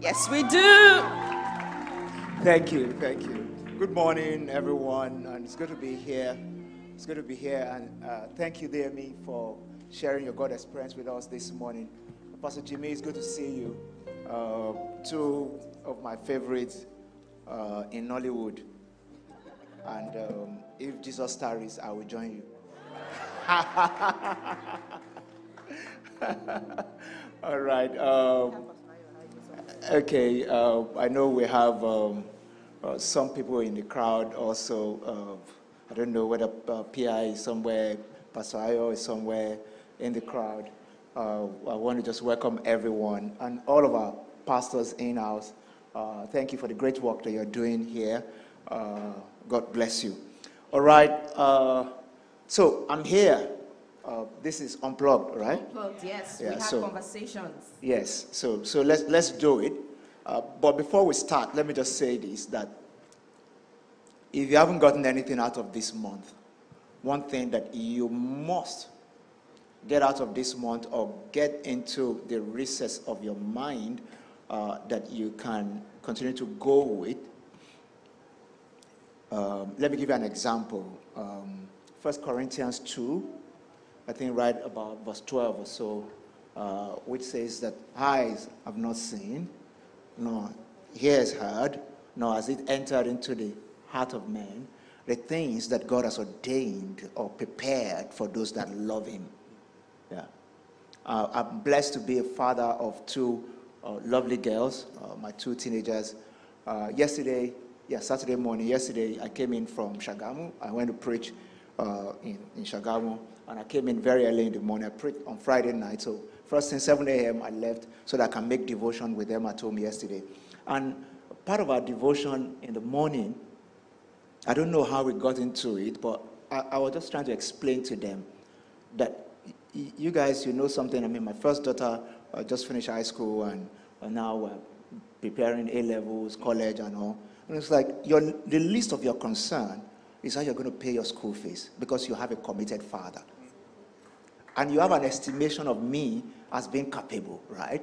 Yes, we do. Thank you, thank you. Good morning, everyone, and it's good to be here. It's good to be here, and uh, thank you, Demi, for sharing your God experience with us this morning. Pastor Jimmy, it's good to see you. Uh, two of my favorites uh, in Nollywood, and um, if Jesus tarries, I will join you. All right. Um, Okay, uh, I know we have um, uh, some people in the crowd also. Uh, I don't know whether uh, PI is somewhere, Pastor Ayo is somewhere in the crowd. Uh, I want to just welcome everyone and all of our pastors in house. Uh, thank you for the great work that you're doing here. God bless you. All right, so I'm here uh, this is unplugged, right? Unplugged, yes. Yeah, we have so, conversations. Yes. So, so let's let's do it. Uh, but before we start, let me just say this: that if you haven't gotten anything out of this month, one thing that you must get out of this month or get into the recess of your mind uh, that you can continue to go with. Um, let me give you an example. Um, 1 Corinthians 2 I think right about verse 12 or so, uh, which says that eyes have not seen, nor ears heard, nor has it entered into the heart of man the things that God has ordained or prepared for those that love Him. Yeah. Uh, I'm blessed to be a father of two uh, lovely girls, uh, my two teenagers. Uh, yesterday, yeah, Saturday morning, yesterday, I came in from Shagamu. I went to preach uh, in, in Shagamu. And I came in very early in the morning. I preached on Friday night. So first thing, 7 a.m., I left so that I can make devotion with them at home yesterday. And part of our devotion in the morning, I don't know how we got into it, but I, I was just trying to explain to them that you guys, you know something. I mean, my first daughter uh, just finished high school and now we're preparing A levels, college, and all. And it's like your, the least of your concern is how you're going to pay your school fees because you have a committed father. And you have an estimation of me as being capable, right?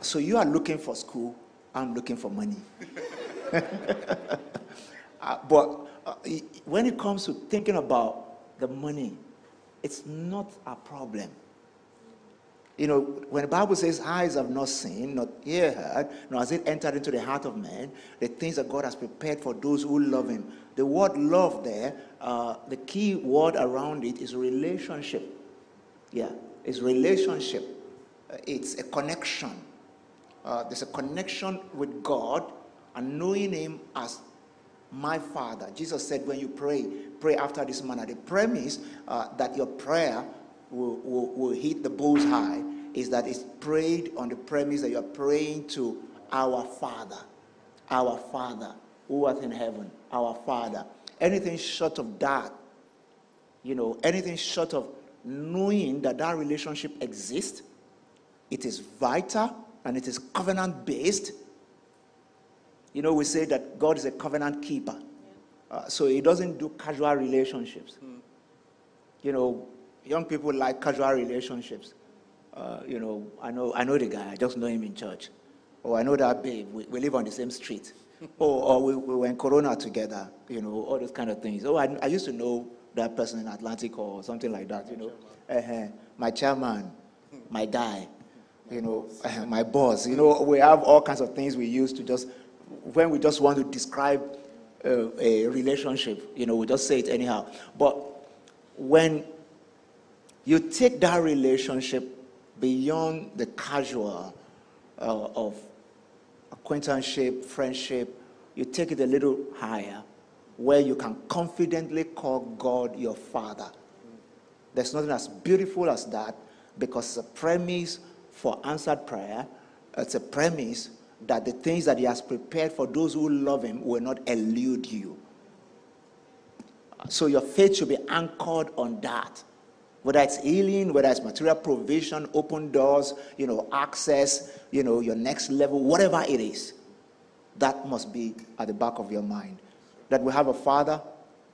So you are looking for school, I'm looking for money. uh, but uh, when it comes to thinking about the money, it's not a problem. You know, when the Bible says, eyes have not seen, not ear heard, nor has it entered into the heart of man, the things that God has prepared for those who love him. The word love there, uh, the key word around it is relationship. Yeah, it's relationship. Uh, it's a connection. Uh, there's a connection with God and knowing him as my father. Jesus said, when you pray, pray after this manner. The premise uh, that your prayer will, will, will hit the bullseye is that it's prayed on the premise that you're praying to our Father. Our Father who art in heaven, our Father. Anything short of that, you know, anything short of knowing that that relationship exists, it is vital and it is covenant based. You know, we say that God is a covenant keeper. Uh, so he doesn't do casual relationships. Mm. You know, young people like casual relationships. Uh, you know, I know, I know the guy. I just know him in church. Or I know that babe. We, we live on the same street. or, or we, we were in Corona together. You know, all those kind of things. Oh, I, I used to know that person in Atlantic or something like that. You know, uh-huh. my chairman, my guy. You know, uh, my boss. You know, we have all kinds of things we use to just when we just want to describe uh, a relationship. You know, we just say it anyhow. But when you take that relationship beyond the casual uh, of acquaintanceship, friendship, you take it a little higher where you can confidently call God your Father. There's nothing as beautiful as that because it's a premise for answered prayer. It's a premise that the things that He has prepared for those who love Him will not elude you. So your faith should be anchored on that whether it's healing, whether it's material provision, open doors, you know, access, you know, your next level, whatever it is, that must be at the back of your mind. That we have a Father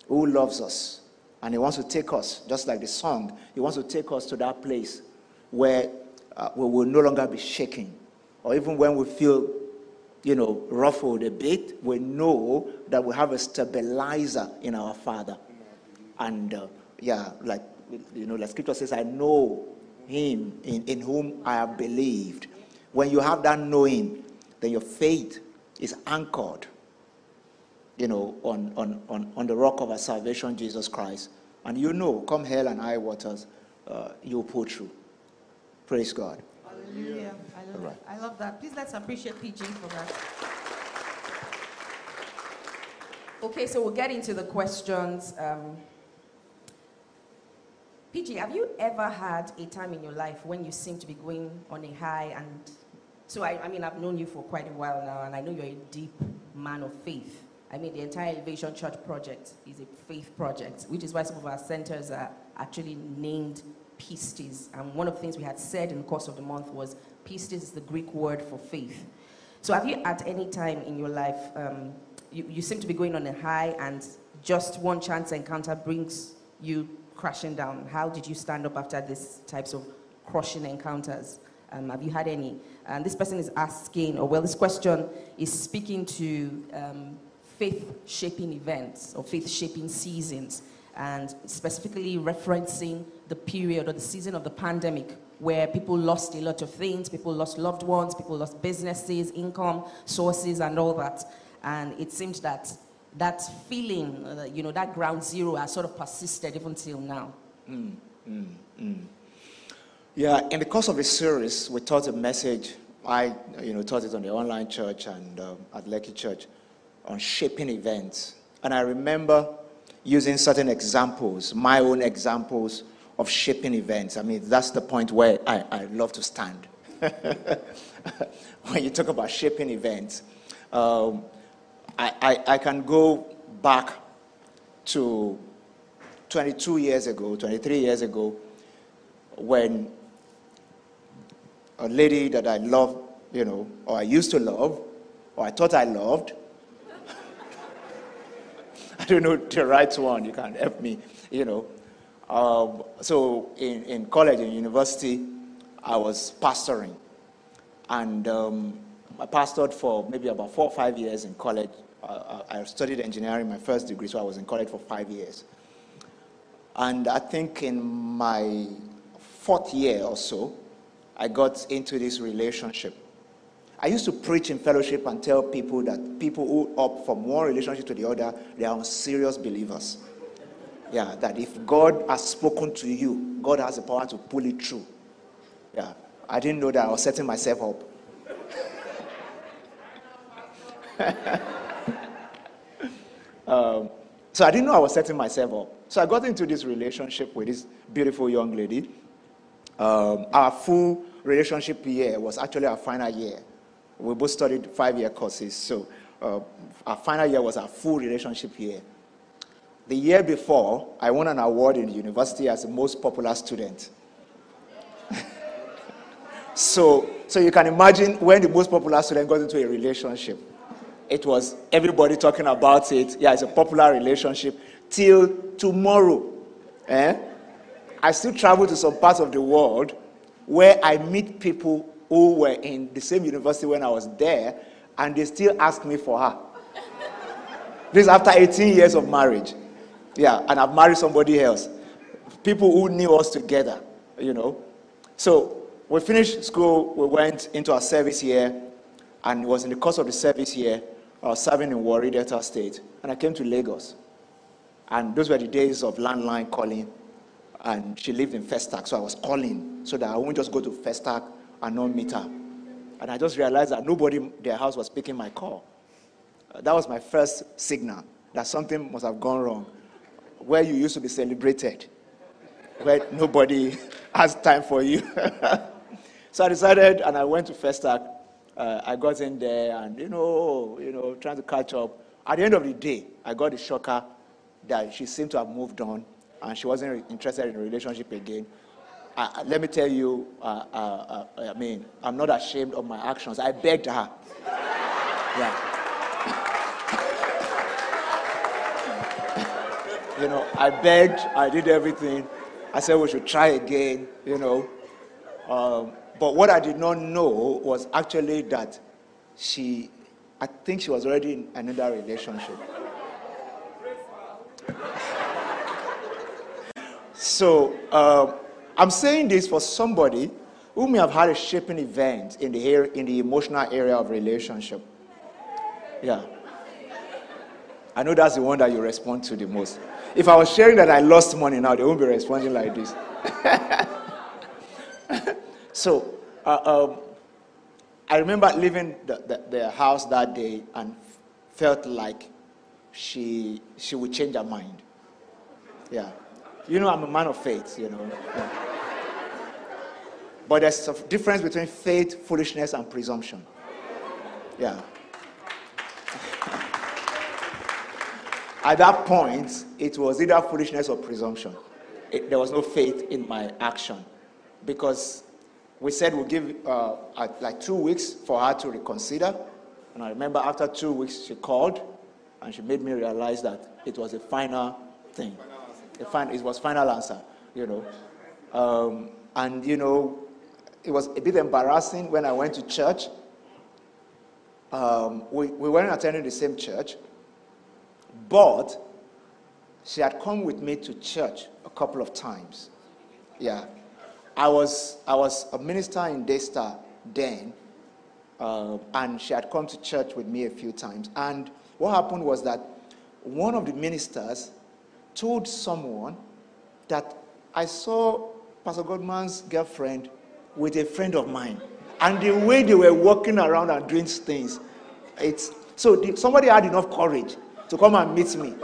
who loves us And He wants to take us, just like the song, He wants to take us to that place where uh, we will no longer be shaking. Or even when we feel, you know, ruffled a bit, we know that we have a stabilizer in our Father. And uh, yeah, like, you know, the Scripture says, I know Him in, in whom I have believed. When you have that knowing, then your faith is anchored you know, on, on, on, on the rock of our salvation, Jesus Christ. And you know, come hell and high waters, uh, you'll pull through. Praise God. Hallelujah. I love, right. I love that. Please let's appreciate PG for that. Okay, so we'll get into the questions. Um, PG, have you ever had a time in your life when you seem to be going on a high? And so, I, I mean, I've known you for quite a while now, and I know you're a deep man of faith. I mean, the entire Elevation Church project is a faith project, which is why some of our centers are actually named pistis. And one of the things we had said in the course of the month was pistis is the Greek word for faith. So have you at any time in your life, um, you, you seem to be going on a high and just one chance encounter brings you crashing down? How did you stand up after these types of crushing encounters? Um, have you had any? And this person is asking, or well, this question is speaking to um, faith shaping events or faith shaping seasons, and specifically referencing the period or the season of the pandemic where people lost a lot of things, people lost loved ones, people lost businesses, income sources, and all that. And it seems that that feeling, uh, you know, that ground zero has sort of persisted even till now. Mm, mm, mm. Yeah, in the course of the series, we taught a message. I, you know, taught it on the online church and um, at Lekki Church on shaping events. And I remember using certain examples, my own examples of shaping events. I mean, that's the point where I, I love to stand. when you talk about shaping events, um, I, I, I can go back to 22 years ago, 23 years ago, when a lady that I love, you know, or I used to love, or I thought I loved, I don't know the right one. You can't help me, you know. Um, so in, in college and university, I was pastoring. And um, I pastored for maybe about four or five years in college. Uh, I studied engineering, my first degree, so I was in college for five years. And I think in my fourth year or so, I got into this relationship I used to preach in fellowship and tell people that people who opt from one relationship to the other, they are serious believers. Yeah, that if God has spoken to you, God has the power to pull it through. Yeah, I didn't know that I was setting myself up. um, so I didn't know I was setting myself up. So I got into this relationship with this beautiful young lady. Um, our full relationship year was actually our final year. We both studied five year courses, so uh, our final year was our full relationship year. The year before, I won an award in university as the most popular student. so, so you can imagine when the most popular student got into a relationship. It was everybody talking about it. Yeah, it's a popular relationship. Till tomorrow. Eh? I still travel to some parts of the world where I meet people who were in the same university when I was there, and they still ask me for her. this after 18 years of marriage. Yeah, and I've married somebody else. People who knew us together, you know. So we finished school, we went into our service year, and it was in the course of the service year, I was serving in Warri Delta State, and I came to Lagos. And those were the days of landline calling, and she lived in Festac, so I was calling so that I wouldn't just go to Festac and not meet her. And I just realized that nobody their house was picking my call. Uh, that was my first signal that something must have gone wrong. Where you used to be celebrated, where nobody has time for you. so I decided, and I went to Festac. Uh, I got in there, and you know, you know, trying to catch up. At the end of the day, I got the shocker that she seemed to have moved on, and she wasn't interested in a relationship again let me tell you, uh, uh, uh, I mean, I'm not ashamed of my actions. I begged her. Yeah. You know, I begged, I did everything. I said we should try again, you know. Um, but what I did not know was actually that she, I think she was already in another relationship. so um, I'm saying this for somebody who may have had a shaping event in the, in the emotional area of relationship. Yeah. I know that's the one that you respond to the most. If I was sharing that I lost money now, they won't be responding like this. so, uh, um, I remember leaving the, the, the, house that day and felt like she, she would change her mind. Yeah. You know, I'm a man of faith, you know. Yeah. But there's a difference between faith, foolishness, and presumption. Yeah. At that point, it was either foolishness or presumption. It, there was no faith in my action because we said we'll give uh, like two weeks for her to reconsider. And I remember after two weeks, she called and she made me realize that it was a final thing. A fin- it was final answer, you know. Um, and, you know, it was a bit embarrassing when I went to church. Um, we, we weren't attending the same church. But she had come with me to church a couple of times. Yeah. I was, I was a minister in Daystar then, uh, and she had come to church with me a few times. And what happened was that one of the ministers told someone that I saw Pastor Godman's girlfriend with a friend of mine. And the way they were walking around and doing things, it's so the, somebody had enough courage to come and meet me.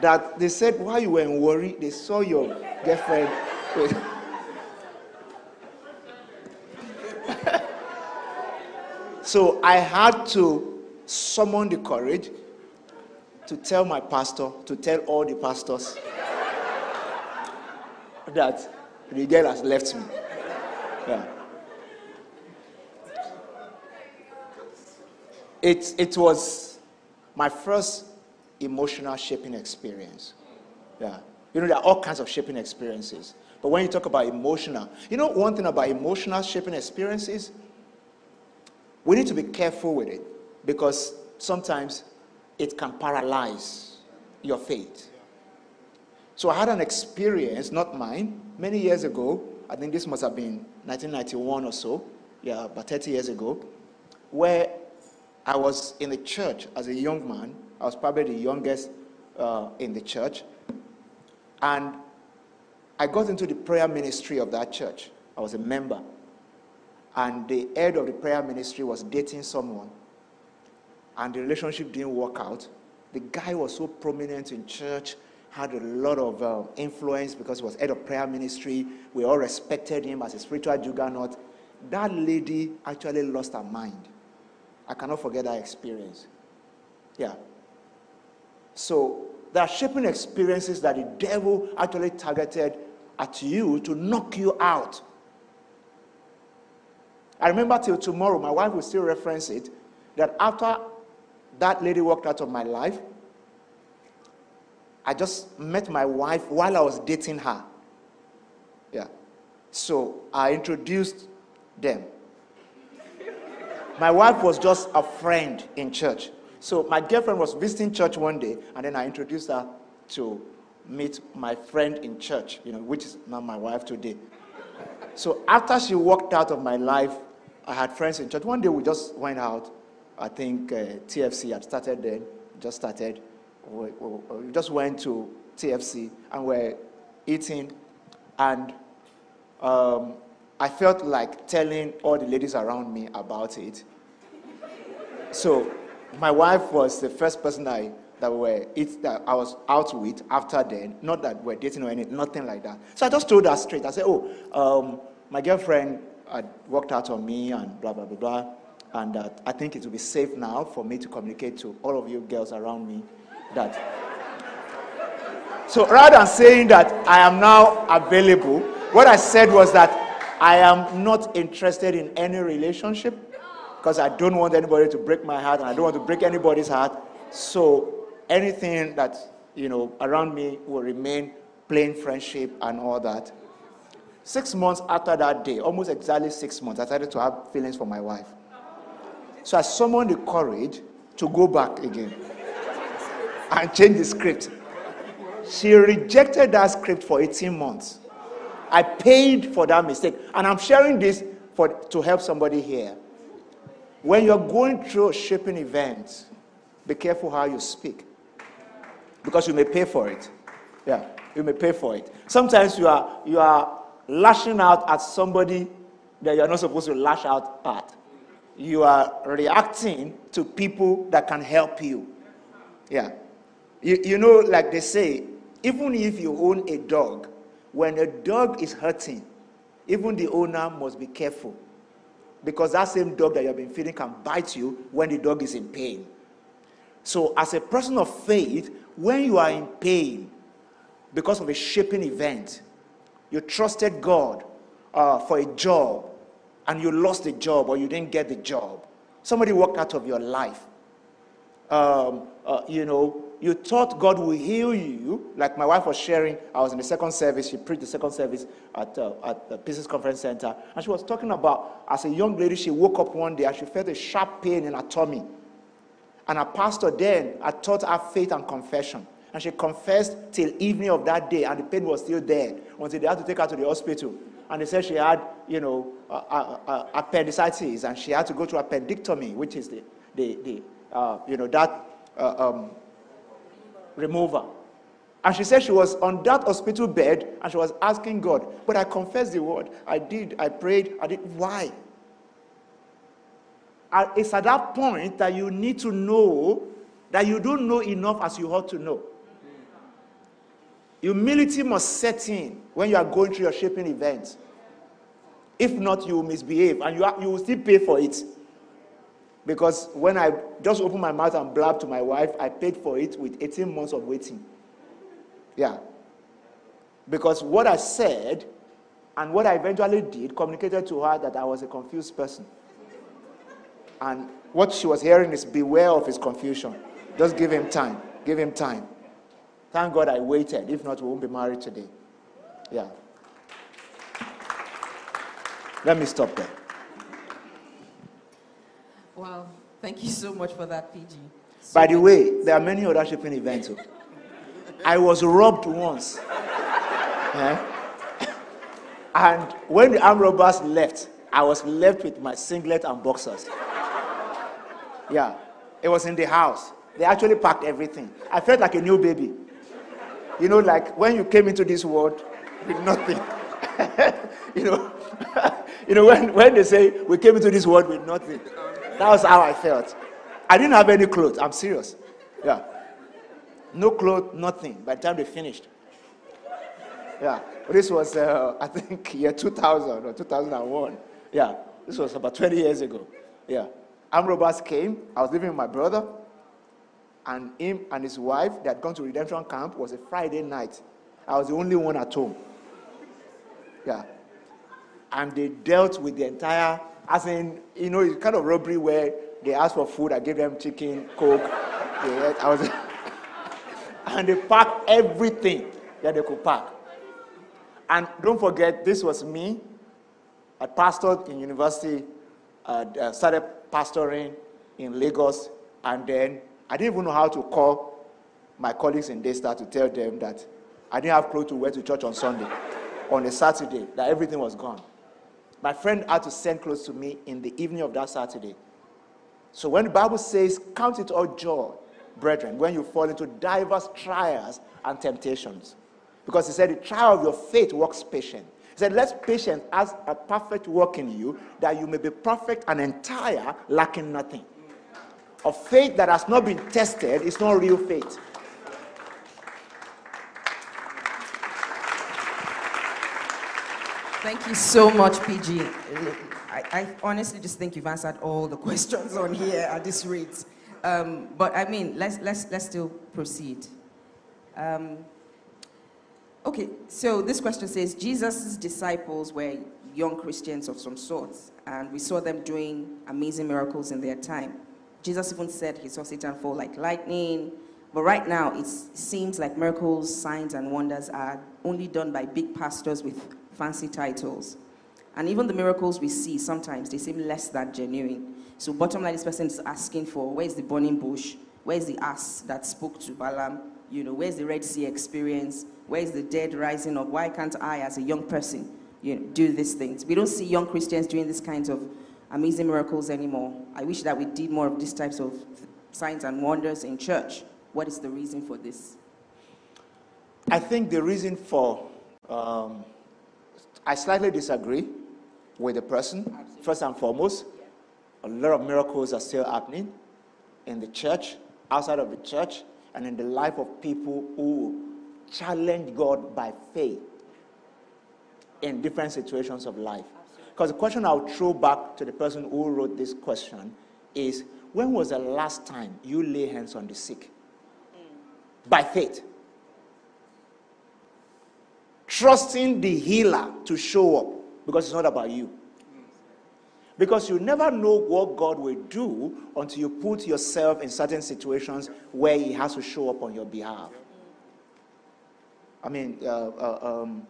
That they said, while you were in Warri, they saw your girlfriend. so I had to summon the courage to tell my pastor, to tell all the pastors that the girl has left me. Yeah. It, it was my first emotional shaping experience. Yeah. You know, there are all kinds of shaping experiences. But when you talk about emotional, you know, one thing about emotional shaping experiences, we need to be careful with it because sometimes it can paralyze your faith. So I had an experience, not mine, many years ago. I think this must have been 1991 or so, yeah, about 30 years ago, where I was in the church as a young man. I was probably the youngest uh, in the church. And I got into the prayer ministry of that church. I was a member. And the head of the prayer ministry was dating someone. And the relationship didn't work out. The guy was so prominent in church, had a lot of uh, influence because he was head of prayer ministry. We all respected him as a spiritual juggernaut. That lady actually lost her mind. I cannot forget that experience. Yeah. So there are shaping experiences that the devil actually targeted at you to knock you out. I remember till tomorrow, my wife will still reference it, that after that lady walked out of my life, I just met my wife while I was dating her. Yeah. So I introduced them. My wife was just a friend in church. So my girlfriend was visiting church one day, and then I introduced her to meet my friend in church, you know, which is now my wife today. So after she walked out of my life, I had friends in church. One day we just went out. I think uh, TFC had started then, just started. We, we, we just went to TFC and we're eating, and um, I felt like telling all the ladies around me about it. So my wife was the first person I that were it that I was out with after then. Not that we're dating or anything, nothing like that. So I just told her straight. I said, "Oh, um, my girlfriend had worked out on me and blah blah blah blah, and I think it will be safe now for me to communicate to all of you girls around me that." So rather than saying that I am now available, what I said was that I am not interested in any relationship because I don't want anybody to break my heart and I don't want to break anybody's heart. So anything that you know, around me will remain plain friendship and all that. Six months after that day, almost exactly six months, I started to have feelings for my wife. So I summoned the courage to go back again and change the script. She rejected that script for 18 months. I paid for that mistake. And I'm sharing this for, to help somebody here. When you're going through a shaping event, be careful how you speak. Because you may pay for it. Yeah, you may pay for it. Sometimes you are, you are lashing out at somebody that you're not supposed to lash out at. You are reacting to people that can help you. Yeah. You, you know, like they say, even if you own a dog, when a dog is hurting, even the owner must be careful. Because that same dog that you have been feeding can bite you when the dog is in pain. So, as a person of faith, when you are in pain because of a shaping event, you trusted God uh, for a job and you lost the job or you didn't get the job. Somebody walked out of your life. Um, uh, you know, you thought God will heal you. Like my wife was sharing, I was in the second service. She preached the second service at, uh, at the Business Conference Center. And she was talking about, as a young lady, she woke up one day and she felt a sharp pain in her tummy. And her pastor then had taught her faith and confession. And she confessed till evening of that day, and the pain was still there until they had to take her to the hospital. And they said she had, you know, uh, uh, uh, appendicitis, and she had to go to appendectomy, which is the, the, the uh, you know, that uh, um, remover. And she said she was on that hospital bed and she was asking God, but I confessed the word. I did, I prayed, I did. Why? It's at that point that you need to know that you don't know enough as you ought to know. Humility must set in when you are going through your shaping events. If not, you will misbehave and you, are, you will still pay for it. Because when I just opened my mouth and blabbed to my wife, I paid for it with 18 months of waiting. Yeah. Because what I said and what I eventually did communicated to her that I was a confused person. And what she was hearing is beware of his confusion. Just give him time. Give him time. Thank God I waited. If not, we won't be married today. Yeah. Let me stop there. Wow. Thank you so much for that, PG. So By the way, there are many other shaping events. I was robbed once. Eh? And when the armed robbers left, I was left with my singlet and boxers. Yeah. It was in the house. They actually packed everything. I felt like a new baby. You know, like when you came into this world with nothing. you know, you know when, when they say we came into this world with nothing, that was how I felt. I didn't have any clothes. I'm serious. Yeah. No clothes, nothing. By the time they finished. Yeah. This was, uh, I think, year 2000 or 2001. Yeah. This was about 20 years ago. Yeah. Amrobas came. I was living with my brother and him and his wife, they had gone to redemption camp. It was a Friday night. I was the only one at home. Yeah. And they dealt with the entire, as in, you know, it's kind of robbery where they asked for food. I gave them chicken, coke. I was, and they packed everything that they could pack. And don't forget, this was me. I pastored in university, uh, uh, started pastoring in Lagos, and then I didn't even know how to call my colleagues in Daystar to tell them that I didn't have clothes to wear to church on Sunday, on a Saturday, that everything was gone. My friend had to send clothes to me in the evening of that Saturday. So when the Bible says, Count it all joy, brethren, when you fall into diverse trials and temptations. Because he said, The trial of your faith works patient. He said, Let patience as a perfect work in you, that you may be perfect and entire, lacking nothing. A faith that has not been tested is not real faith. Thank you so much, PG. I, I honestly just think you've answered all the questions on here at this rate. Um, but I mean, let's, let's, let's still proceed. Um, okay, so this question says Jesus' disciples were young Christians of some sort, and we saw them doing amazing miracles in their time. Jesus even said he saw Satan fall like lightning, But right now, it seems like miracles, signs, and wonders are only done by big pastors with fancy titles. And even the miracles we see, sometimes they seem less than genuine. So, bottom line, this person is asking for where's the burning bush? Where's the ass that spoke to Balaam? You know, where's the Red Sea experience? Where's the dead rising up? Why can't I, as a young person, you know, do these things? We don't see young Christians doing these kinds of amazing miracles anymore. I wish that we did more of these types of signs and wonders in church. What is the reason for this? I think the reason for, um, I slightly disagree with the person. Absolutely. First and foremost, yeah. a lot of miracles are still happening in the church, outside of the church, and in the life of people who challenge God by faith in different situations of life. Because the question I'll throw back to the person who wrote this question is when was the last time you lay hands on the sick? Mm. By faith. Trusting the healer to show up because it's not about you. Because you never know what God will do until you put yourself in certain situations where He has to show up on your behalf. I mean, uh, uh, um,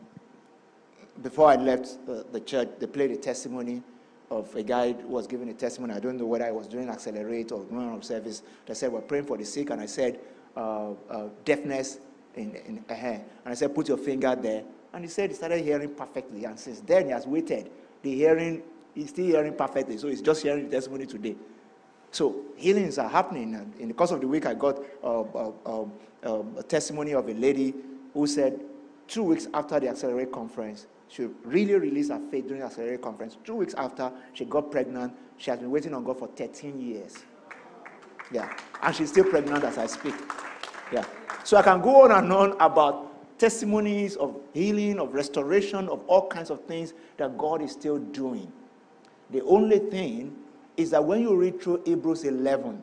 before I left uh, the church, they played a testimony of a guy who was giving a testimony. I don't know whether I was doing accelerate or going on service. They said, We're praying for the sick. And I said, uh, uh, Deafness in, in a hand. And I said, Put your finger there. And he said he started hearing perfectly. And since then, he has waited. The hearing, he's still hearing perfectly. So he's just hearing the testimony today. So healings are happening. And in the course of the week, I got uh, uh, um, um, a testimony of a lady who said two weeks after the Accelerate conference, she really released her faith during the Accelerate conference. Two weeks after, she got pregnant. She has been waiting on God for 13 years. Yeah. And she's still pregnant as I speak. Yeah. So I can go on and on about testimonies of healing, of restoration, of all kinds of things that God is still doing. The only thing is that when you read through Hebrews 11,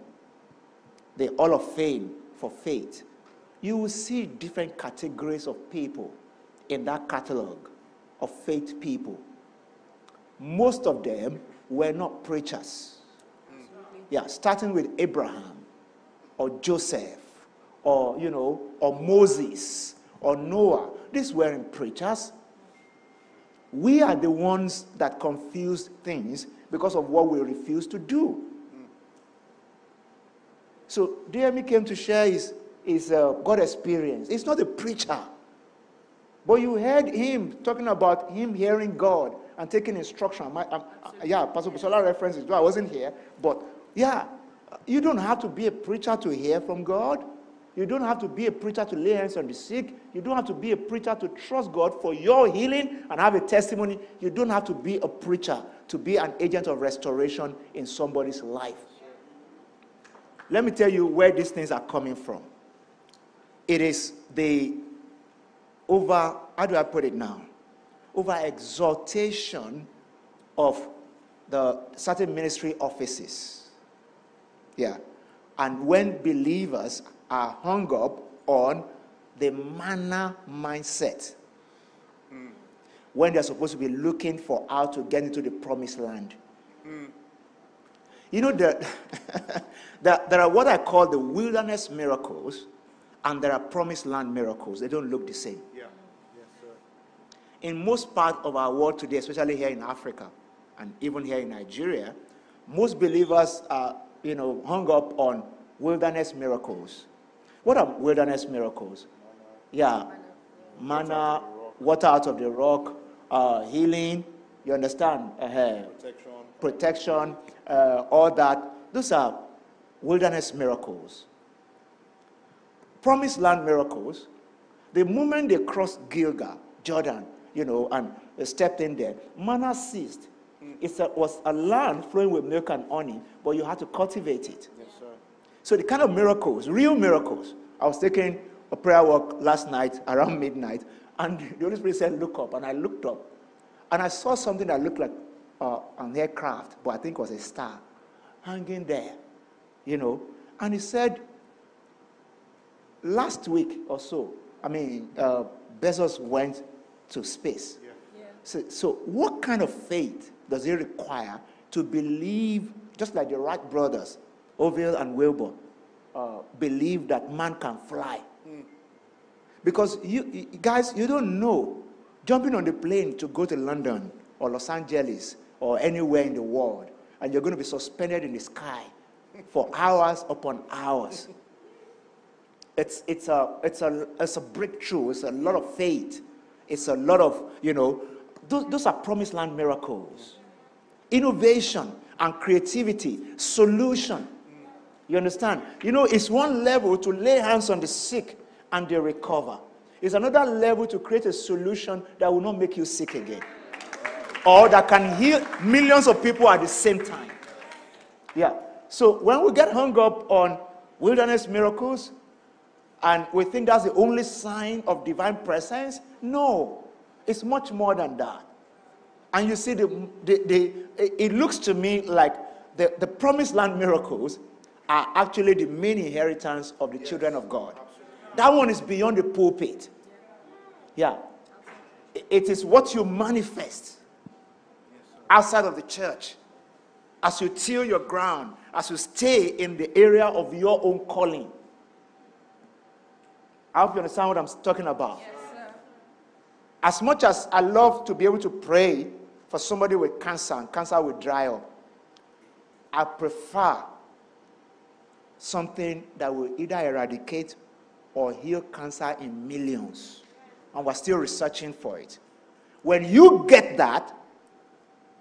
the Hall of Fame for faith, you will see different categories of people in that catalog of faith people. Most of them were not preachers. Mm. Yeah, starting with Abraham or Joseph or, you know, or Moses or Noah. These weren't preachers. We are the ones that confuse things because of what we refuse to do. So, Demi came to share his, his uh, God experience. He's not a preacher. But you heard him talking about him hearing God and taking instruction. My, um, uh, yeah, Pastor Busola references. I wasn't here. But yeah, you don't have to be a preacher to hear from God. You don't have to be a preacher to lay hands on the sick. You don't have to be a preacher to trust God for your healing and have a testimony. You don't have to be a preacher to be an agent of restoration in somebody's life. Let me tell you where these things are coming from. It is the over, how do I put it now? Over exaltation of the certain ministry offices. Yeah. And when believers are hung up on the manna mindset mm. when they're supposed to be looking for how to get into the promised land. Mm. You know, there, there are what I call the wilderness miracles, and there are promised land miracles. They don't look the same. Yeah. Yes, in most part of our world today, especially here in Africa and even here in Nigeria, most believers are, you know, hung up on wilderness miracles. What are wilderness miracles? Yeah, manna, water out of the rock, uh, healing, you understand? Uh, protection, protection uh, all that. Those are wilderness miracles. Promised land miracles, the moment they crossed Gilgal, Jordan, you know, and stepped in there, manna ceased. Mm. It was a land flowing with milk and honey, but you had to cultivate it. So the kind of miracles, real miracles. I was taking a prayer walk last night around midnight, and the Holy Spirit said, "Look up," and I looked up, and I saw something that looked like uh, an aircraft, but I think it was a star hanging there, you know. And he said, last week or so, I mean, uh, Bezos went to space. Yeah. Yeah. So, so, what kind of faith does he require to believe, just like the Wright brothers, Orville and Wilbur, uh, believe that man can fly. Because you, you guys, you don't know. Jumping on the plane to go to London or Los Angeles or anywhere in the world, and you're going to be suspended in the sky for hours upon hours. It's, it's, a, it's, a, it's a breakthrough. It's a lot of faith. It's a lot of, you know, those, those are promised land miracles. Innovation and creativity, solution. You understand? You know, it's one level to lay hands on the sick and they recover. It's another level to create a solution that will not make you sick again. Or that can heal millions of people at the same time. Yeah. So when we get hung up on wilderness miracles and we think that's the only sign of divine presence, no. It's much more than that. And you see, the, the, the, it looks to me like the, the promised land miracles are actually the main inheritance of the yes. children of God. That one is beyond the pulpit. Yeah. It is what you manifest outside of the church as you till your ground, as you stay in the area of your own calling. I hope you understand what I'm talking about. Yes, as much as I love to be able to pray for somebody with cancer and cancer will dry up, I prefer something that will either eradicate or heal cancer in millions. And we're still researching for it. When you get that,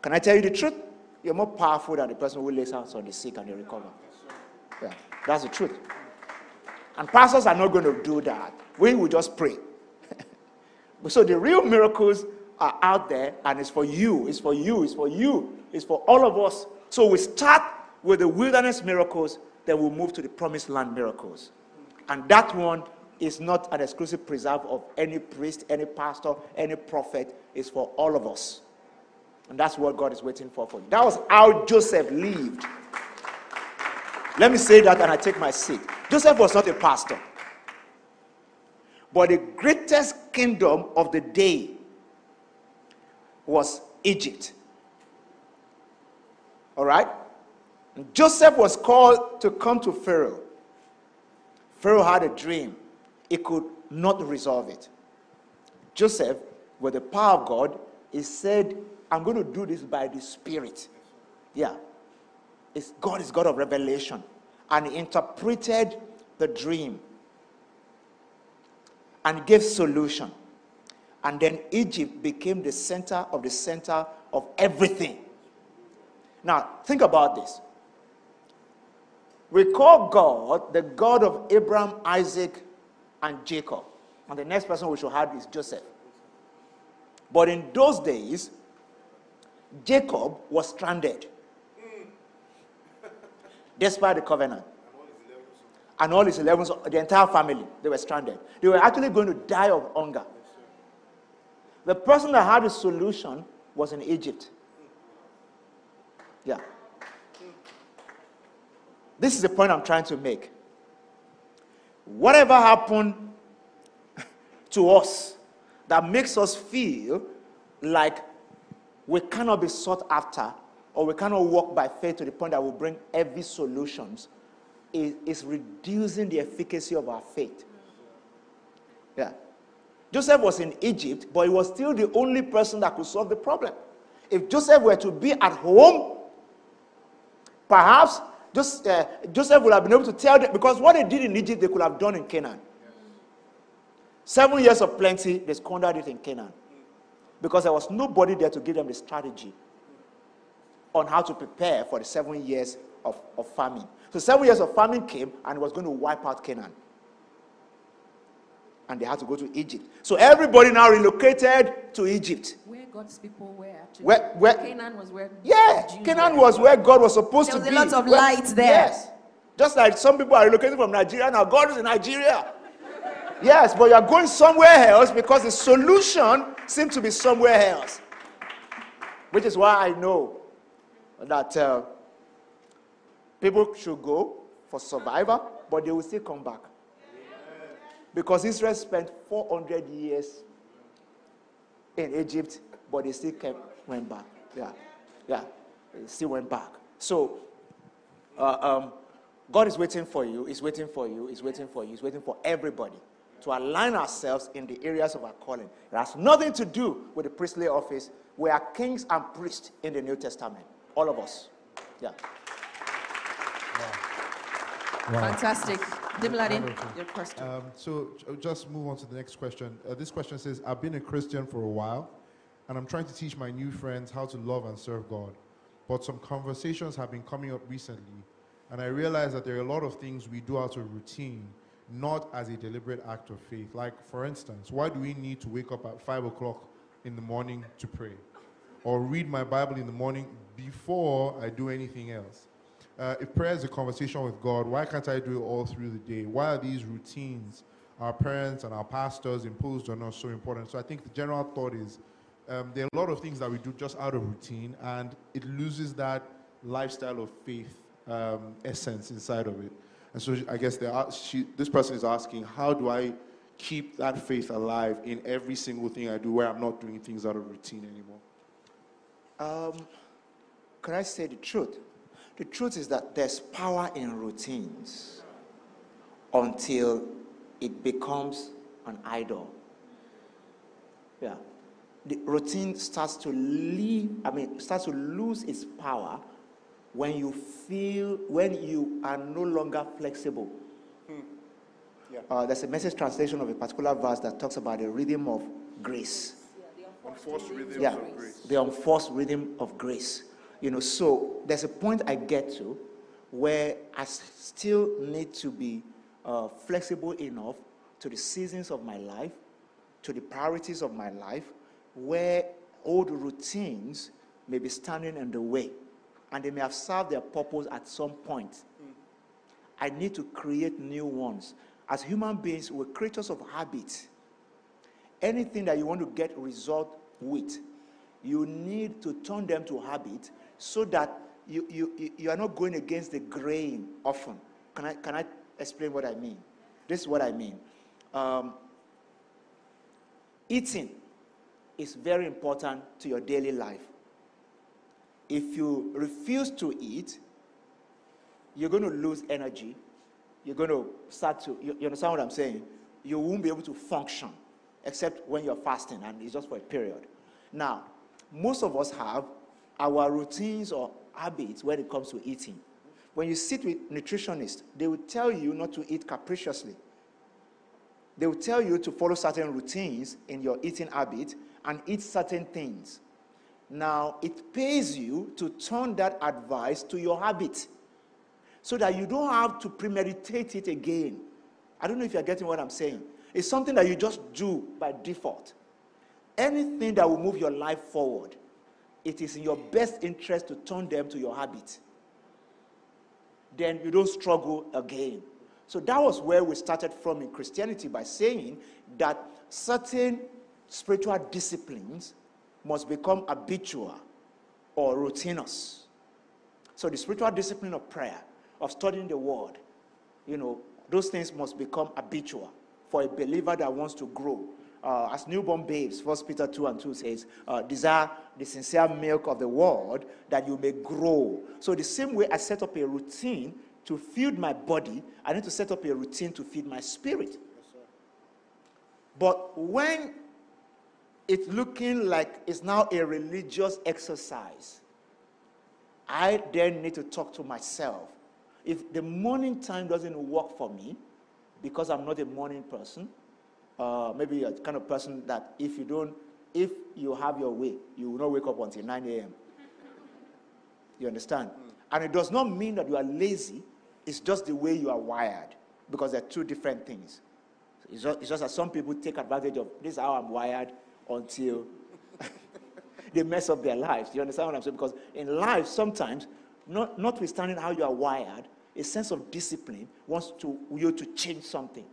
can I tell you the truth? You're more powerful than the person who lays hands on the sick and they recover. Yeah, that's the truth. And pastors are not going to do that. We will just pray. so the real miracles are out there, and it's for you, it's for you, it's for you, it's for all of us. So we start with the wilderness miracles, then we move to the promised land miracles. And that one is not an exclusive preserve of any priest, any pastor, any prophet. It's for all of us. And that's what God is waiting for for. That was how Joseph lived. Let me say that and I take my seat. Joseph was not a pastor. But the greatest kingdom of the day was Egypt. All right? Joseph was called to come to Pharaoh. Pharaoh had a dream, he could not resolve it. Joseph, with the power of God, he said, I'm going to do this by the Spirit. Yeah. It's, God is God of revelation. And he interpreted the dream and gave solution. And then Egypt became the center of the center of everything. Now, think about this. We call God the God of Abraham, Isaac, and Jacob. And the next person we should have is Joseph. But in those days, Jacob was stranded. Despite the covenant. And all his 11, the entire family, they were stranded. They were actually going to die of hunger. The person that had the solution was in Egypt. Yeah. This is the point I'm trying to make. Whatever happened to us that makes us feel like we cannot be sought after or we cannot walk by faith to the point that we bring every solutions is, is reducing the efficacy of our faith. Yeah. Joseph was in Egypt, but he was still the only person that could solve the problem. If Joseph were to be at home, perhaps just, uh, Joseph would have been able to tell them, because what they did in Egypt, they could have done in Canaan. Seven years of plenty, they squandered it in Canaan. Because there was nobody there to give them the strategy on how to prepare for the seven years of, of famine. So seven years of famine came and was going to wipe out Canaan and they had to go to Egypt. So everybody now relocated to Egypt. Where God's people were actually. Where, where Canaan was where. Yeah, Jews Canaan were. was where God was supposed there to was be. a lot of where, light there. Yes. Just like some people are relocating from Nigeria now. God is in Nigeria. yes, but you are going somewhere else because the solution seems to be somewhere else. Which is why I know that uh, people should go for survival, but they will still come back. Because Israel spent 400 years in Egypt, but they still kept, went back. Yeah, yeah, they still went back. So, uh, um, God is waiting for you, He's waiting for you, He's waiting for you, He's waiting for everybody to align ourselves in the areas of our calling. It has nothing to do with the priestly office. We are kings and priests in the New Testament. All of us. Yeah. Wow. Fantastic. Dimladi, your question. Um, so just move on to the next question. Uh, this question says, I've been a Christian for a while, and I'm trying to teach my new friends how to love and serve God. But some conversations have been coming up recently, and I realize that there are a lot of things we do out of routine, not as a deliberate act of faith. Like, for instance, why do we need to wake up at 5 o'clock in the morning to pray? Or read my Bible in the morning before I do anything else? Uh, if prayer is a conversation with God, why can't I do it all through the day? Why are these routines our parents and our pastors imposed on us so important? So I think the general thought is um, there are a lot of things that we do just out of routine, and it loses that lifestyle of faith um, essence inside of it. And so I guess are, she, this person is asking, how do I keep that faith alive in every single thing I do where I'm not doing things out of routine anymore? Um, can I say the truth? The truth is that there's power in routines until it becomes an idol. Yeah. The routine starts to leave, I mean, starts to lose its power when you feel, when you are no longer flexible. Yeah. Uh, there's a message translation of a particular verse that talks about the rhythm of grace Unforced rhythm yeah, of grace. the enforced rhythm of grace. You know, so there's a point I get to where I still need to be uh, flexible enough to the seasons of my life, to the priorities of my life, where old routines may be standing in the way and they may have served their purpose at some point. I need to create new ones. As human beings, we're creatures of habit anything that you want to get result with, you need to turn them to habit so that you, you, you- are not going against the grain often. Can I, can I explain what I mean? This is what I mean. Um, eating is very important to your daily life. If you refuse to eat, you're going to lose energy. You're going to start to, you, you understand what I'm saying? You won't be able to function except when you're fasting, and it's just for a period. Now, most of us have our routines or habits when it comes to eating. When you sit with nutritionists, they will tell you not to eat capriciously. They will tell you to follow certain routines in your eating habit and eat certain things. Now, it pays you to turn that advice to your habit so that you don't have to premeditate it again. I don't know if you're getting what I'm saying. It's something that you just do by default. Anything that will move your life forward, it is in your best interest to turn them to your habit. Then you don't struggle again. So that was where we started from in Christianity by saying that certain spiritual disciplines must become habitual or routinous. So the spiritual discipline of prayer, of studying the word, you know, those things must become habitual for a believer that wants to grow. Uh, as newborn babes, 1 Peter 2 and 2 says, uh, desire the sincere milk of the word that you may grow. So, the same way I set up a routine to feed my body, I need to set up a routine to feed my spirit. But when it's looking like it's now a religious exercise, I then need to talk to myself. If the morning time doesn't work for me, because I'm not a morning person, uh, maybe you're the kind of person that if you don't, if you have your way, you will not wake up until 9 a.m. You understand? And it does not mean that you are lazy, it's just the way you are wired, because they're two different things. It's just, it's just that some people take advantage of this is how I'm wired until they mess up their lives. You understand what I'm saying? Because in life, sometimes, not, notwithstanding how you are wired, a sense of discipline wants to, you to change something.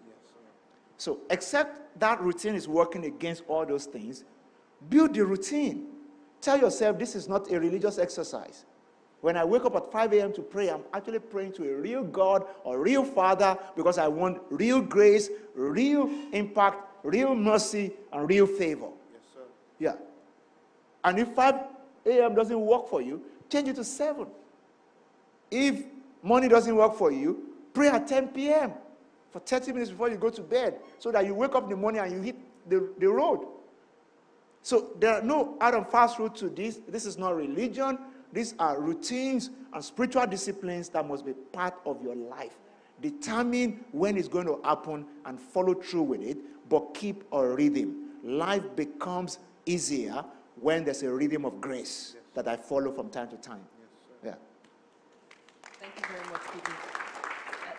So, except that routine is working against all those things, build the routine. Tell yourself this is not a religious exercise. When I wake up at 5 a.m. to pray, I'm actually praying to a real God or real Father because I want real grace, real impact, real mercy, and real favor. Yes, sir. Yeah. And if 5 a.m. doesn't work for you, change it to 7. If money doesn't work for you, pray at 10 p.m. for 30 minutes before you go to bed so that you wake up in the morning and you hit the, the road. So there are no hard and fast rule to this. This is not religion. These are routines and spiritual disciplines that must be part of your life. Determine when it's going to happen and follow through with it, but keep a rhythm. Life becomes easier when there's a rhythm of grace yes. that I follow from time to time. Yes, yeah. Thank you very much, PG.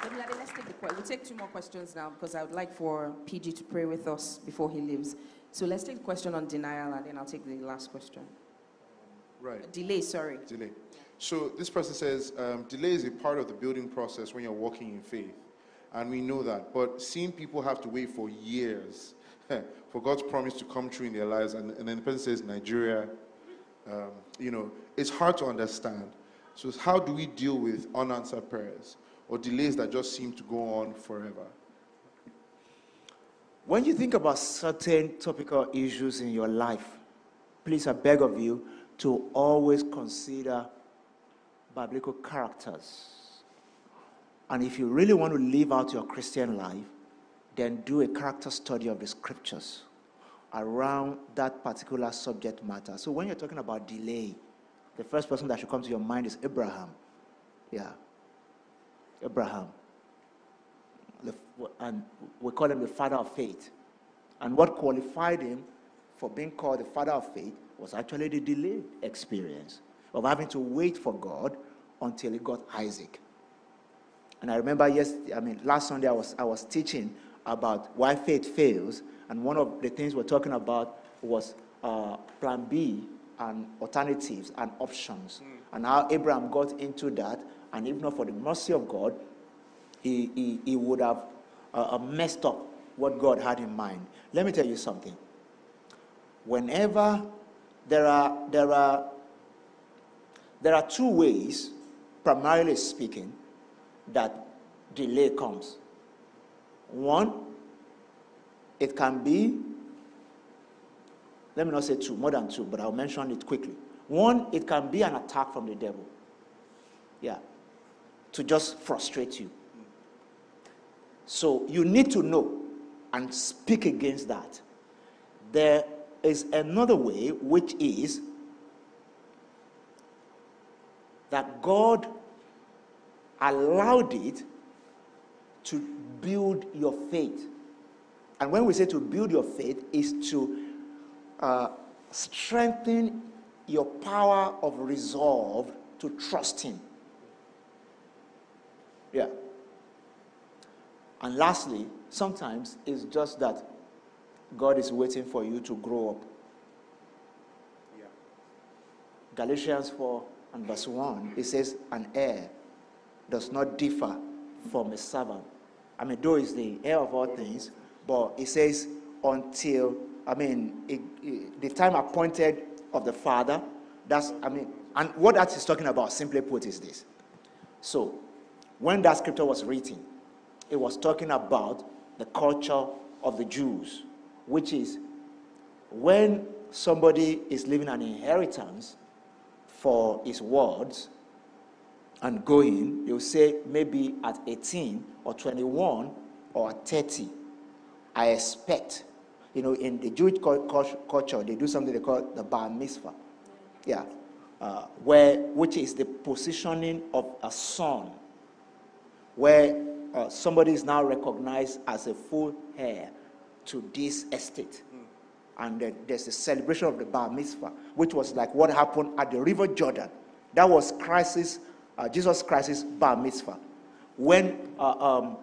Let's take the question. We'll take two more questions now because I would like for PG to pray with us before he leaves. So let's take the question on denial and then I'll take the last question. Right. Delay, sorry. Delay. So this person says um, delay is a part of the building process when you're walking in faith. And we know that. But seeing people have to wait for years for God's promise to come true in their lives, and, and then the person says Nigeria, um, you know, it's hard to understand. So, how do we deal with unanswered prayers or delays that just seem to go on forever? When you think about certain topical issues in your life, please, I beg of you to always consider biblical characters. And if you really want to live out your Christian life, then do a character study of the scriptures around that particular subject matter. So when you're talking about delay, the first person that should come to your mind is Abraham. Yeah. Abraham. and we call him the father of faith. And what qualified him for being called the father of faith was actually the delayed experience of having to wait for God until he got Isaac. And I remember, yes, I mean, last Sunday I was, I was teaching about why faith fails. And one of the things we're talking about was uh, plan B and alternatives and options. Mm. And how Abraham got into that. And if not for the mercy of God, he, he, he would have uh, uh, messed up what God had in mind. Let me tell you something. Whenever there are, there are, there are two ways, primarily speaking, that delay comes. One, it can be, let me not say two, more than two, but I'll mention it quickly. One, it can be an attack from the devil. Yeah. To just frustrate you. So you need to know and speak against that. There is another way, which is that God allowed it to build your faith. And when we say to build your faith, is to uh, strengthen your power of resolve to trust Him. Yeah. And lastly, sometimes it's just that God is waiting for you to grow up. Yeah. Galatians 4 and verse 1, it says, An heir does not differ from a servant. I mean, though is the heir of all things, but it says, until, I mean, it, it, the time appointed of the Father, that's, I mean, and what that is talking about, simply put, is this. So, when that scripture was written, it was talking about the culture of the Jews, which is when somebody is leaving an inheritance for his words, and going, you'll say maybe at 18 or 21 or 30, I expect. You know, in the Jewish culture, they do something they call the bar mitzvah. Yeah. Uh, where, which is the positioning of a son, where uh, somebody is now recognized as a full heir to this estate. Mm. And then there's a celebration of the bar mitzvah, which was like what happened at the River Jordan. That was Christ's uh, Jesus Christ's bar mitzvah. When uh, um,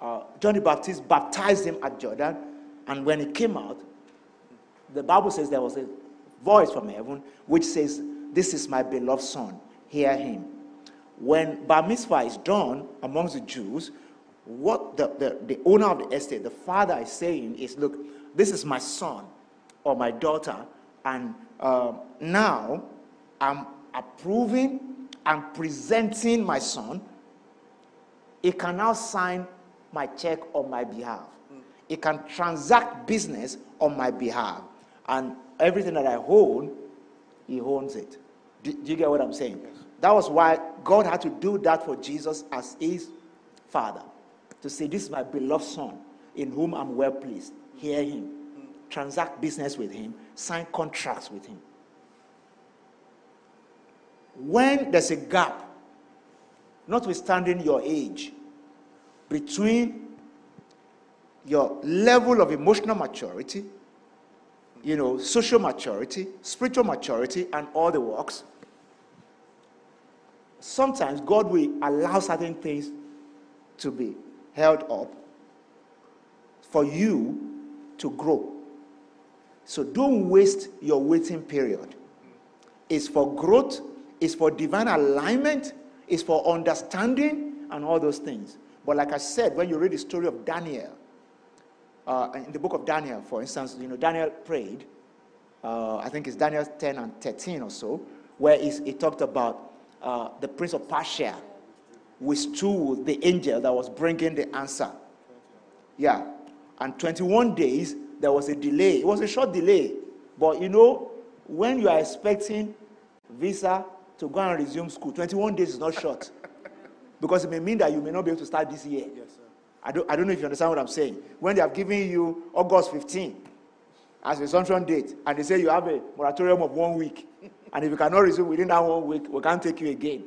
uh, John the Baptist baptized him at Jordan, and when he came out, the Bible says there was a voice from heaven which says, This is my beloved son, hear him. When bar mitzvah is done amongst the Jews, what the, the, the owner of the estate, the father is saying is, Look, this is my son or my daughter, and uh, now I'm approving and presenting my son, he can now sign my check on my behalf. He can transact business on my behalf. And everything that I own, he owns it. Do, do you get what I'm saying? Yes. That was why God had to do that for Jesus as his father to say, This is my beloved son in whom I'm well pleased. Hear him, transact business with him, sign contracts with him. When there's a gap, notwithstanding your age, between your level of emotional maturity, you know, social maturity, spiritual maturity, and all the works, sometimes God will allow certain things to be held up for you to grow. So don't waste your waiting period. It's for growth, it's for divine alignment, it's for understanding, and all those things. But like I said, when you read the story of Daniel, uh, in the book of Daniel, for instance, you know, Daniel prayed. Uh, I think it's Daniel 10 and 13 or so, where he talked about uh, the prince of Persia withstood the angel that was bringing the answer. Yeah. And 21 days, there was a delay. It was a short delay. But you know, when you are expecting visa to go and resume school, 21 days is not short. because it may mean that you may not be able to start this year. Yes, I don't, I don't know if you understand what I'm saying. When they have given you August 15 as resumption date, and they say you have a moratorium of one week, and if you cannot resume within that one week, we can't take you again.